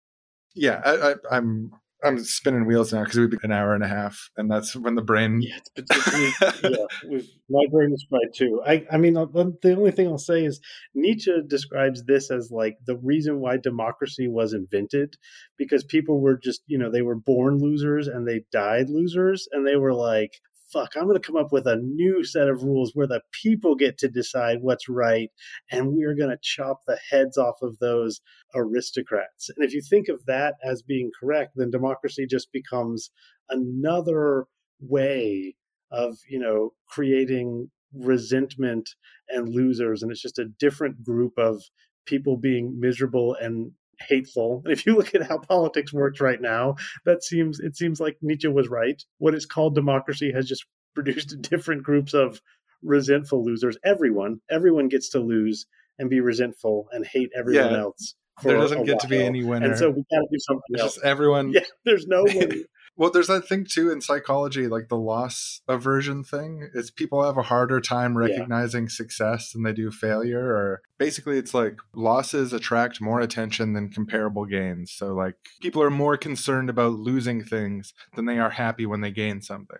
S2: yeah, I, I, I'm I'm spinning wheels now because we've been an hour and a half, and that's when the brain.
S1: Yeah, it's yeah, we've, my brain is fried too. I, I mean, the only thing I'll say is Nietzsche describes this as like the reason why democracy was invented, because people were just, you know, they were born losers and they died losers, and they were like, fuck, I'm going to come up with a new set of rules where the people get to decide what's right, and we're going to chop the heads off of those aristocrats. And if you think of that as being correct, then democracy just becomes another way of, you know, creating resentment and losers. And it's just a different group of people being miserable and hateful. And if you look at how politics works right now, that seems it seems like Nietzsche was right. What is called democracy has just produced different groups of resentful losers. Everyone, everyone gets to lose and be resentful and hate everyone
S2: Yeah.
S1: else.
S2: There doesn't get to be
S1: while.
S2: any winner.
S1: And so we got to do something
S2: It's
S1: else.
S2: just everyone.
S1: Yeah, there's no one.
S2: Well, there's that thing too in psychology, like the loss aversion thing. Is people have a harder time
S1: Yeah.
S2: recognizing success than they do failure. Or basically, it's like losses attract more attention than comparable gains. So, like, people are more concerned about losing things than they are happy when they gain something.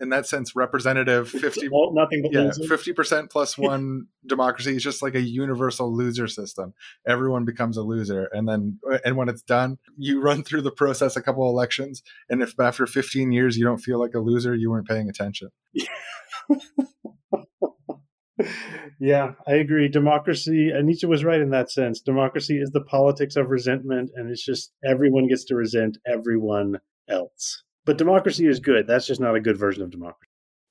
S2: In that sense, representative
S1: It's
S2: 50
S1: all, nothing but
S2: yeah,
S1: losing.
S2: fifty percent plus one democracy is just like a universal loser system. Everyone becomes a loser, and then uh, and when it's done, you run through the process a couple elections, and if after fifteen years you don't feel like a loser, you weren't paying attention.
S1: yeah, I agree. Democracy, and Nietzsche was right in that sense. Democracy is the politics of resentment, and it's just everyone gets to resent everyone else. But democracy is good. That's just not a good version of democracy.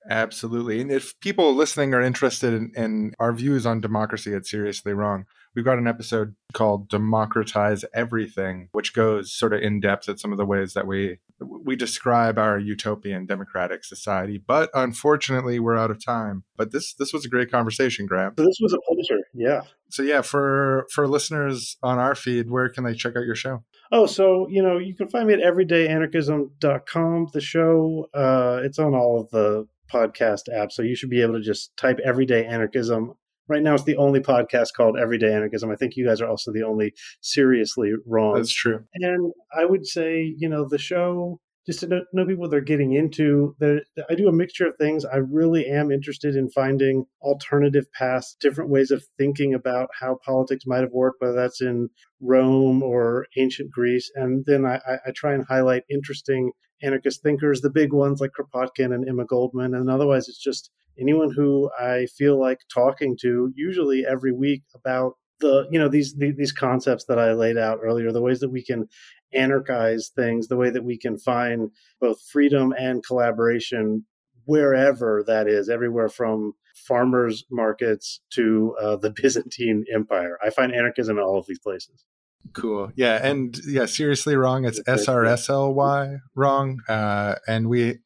S2: Absolutely, and if people listening are interested in, in our views on democracy, it's seriously wrong. We've got an episode called "Democratize Everything," which goes sort of in depth at some of the ways that we we describe our utopian democratic society. But unfortunately, we're out of time. But this this was a great conversation, Graham.
S1: So this was a pleasure. Yeah.
S2: So yeah, for for listeners on our feed, where can they check out your show?
S1: Oh, so you know, you can find me at everydayanarchism.com. The show, uh, it's on all of the podcast apps, so you should be able to just type Everyday Anarchism. Right now, it's the only podcast called Everyday Anarchism. I think you guys are also the only seriously wrong.
S2: That's true.
S1: And I would say, you know, the show, just to know, know people they're getting into, I do a mixture of things. I really am interested in finding alternative paths, different ways of thinking about how politics might have worked, whether that's in Rome or ancient Greece. And then I, I try and highlight interesting anarchist thinkers, the big ones like Kropotkin and Emma Goldman. And otherwise, it's just anyone who I feel like talking to, usually every week, about the you know these the, these concepts that I laid out earlier, the ways that we can anarchize things, the way that we can find both freedom and collaboration wherever that is, everywhere from farmers markets to uh, the Byzantine Empire. I find anarchism in all of these places.
S2: Cool. Yeah, and yeah, seriously wrong. It's S R S L Y wrong. Uh, and we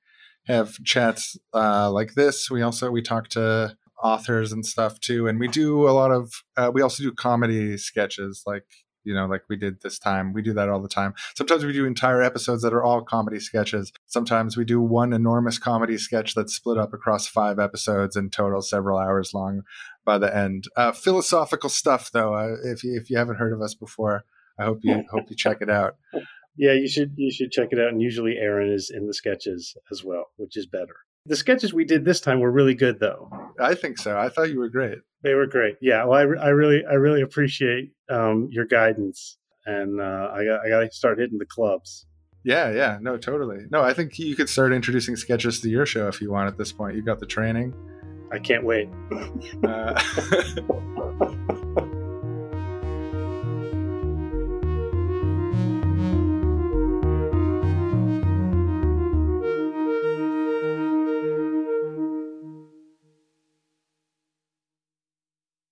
S2: have chats uh, like this. We also we talk to authors and stuff too, and we do a lot of. Uh, we also do comedy sketches, like you know, like we did this time. We do that all the time. Sometimes we do entire episodes that are all comedy sketches. Sometimes we do one enormous comedy sketch that's split up across five episodes and total several hours long by the end. Uh, philosophical stuff, though. Uh, if you, if you haven't heard of us before, I hope you hope you check it out.
S1: Yeah, you should you should check it out. And usually Aaron is in the sketches as well, which is better. The sketches we did this time were really good, though.
S2: I think so. I thought you were great.
S1: They were great. Yeah, well, I, I really I really appreciate um, your guidance, and uh, I got I got to start hitting the clubs.
S2: Yeah, yeah, no, totally. No, I think you could start introducing sketches to your show if you want. At this point, you got the training.
S1: I can't wait.
S2: Uh,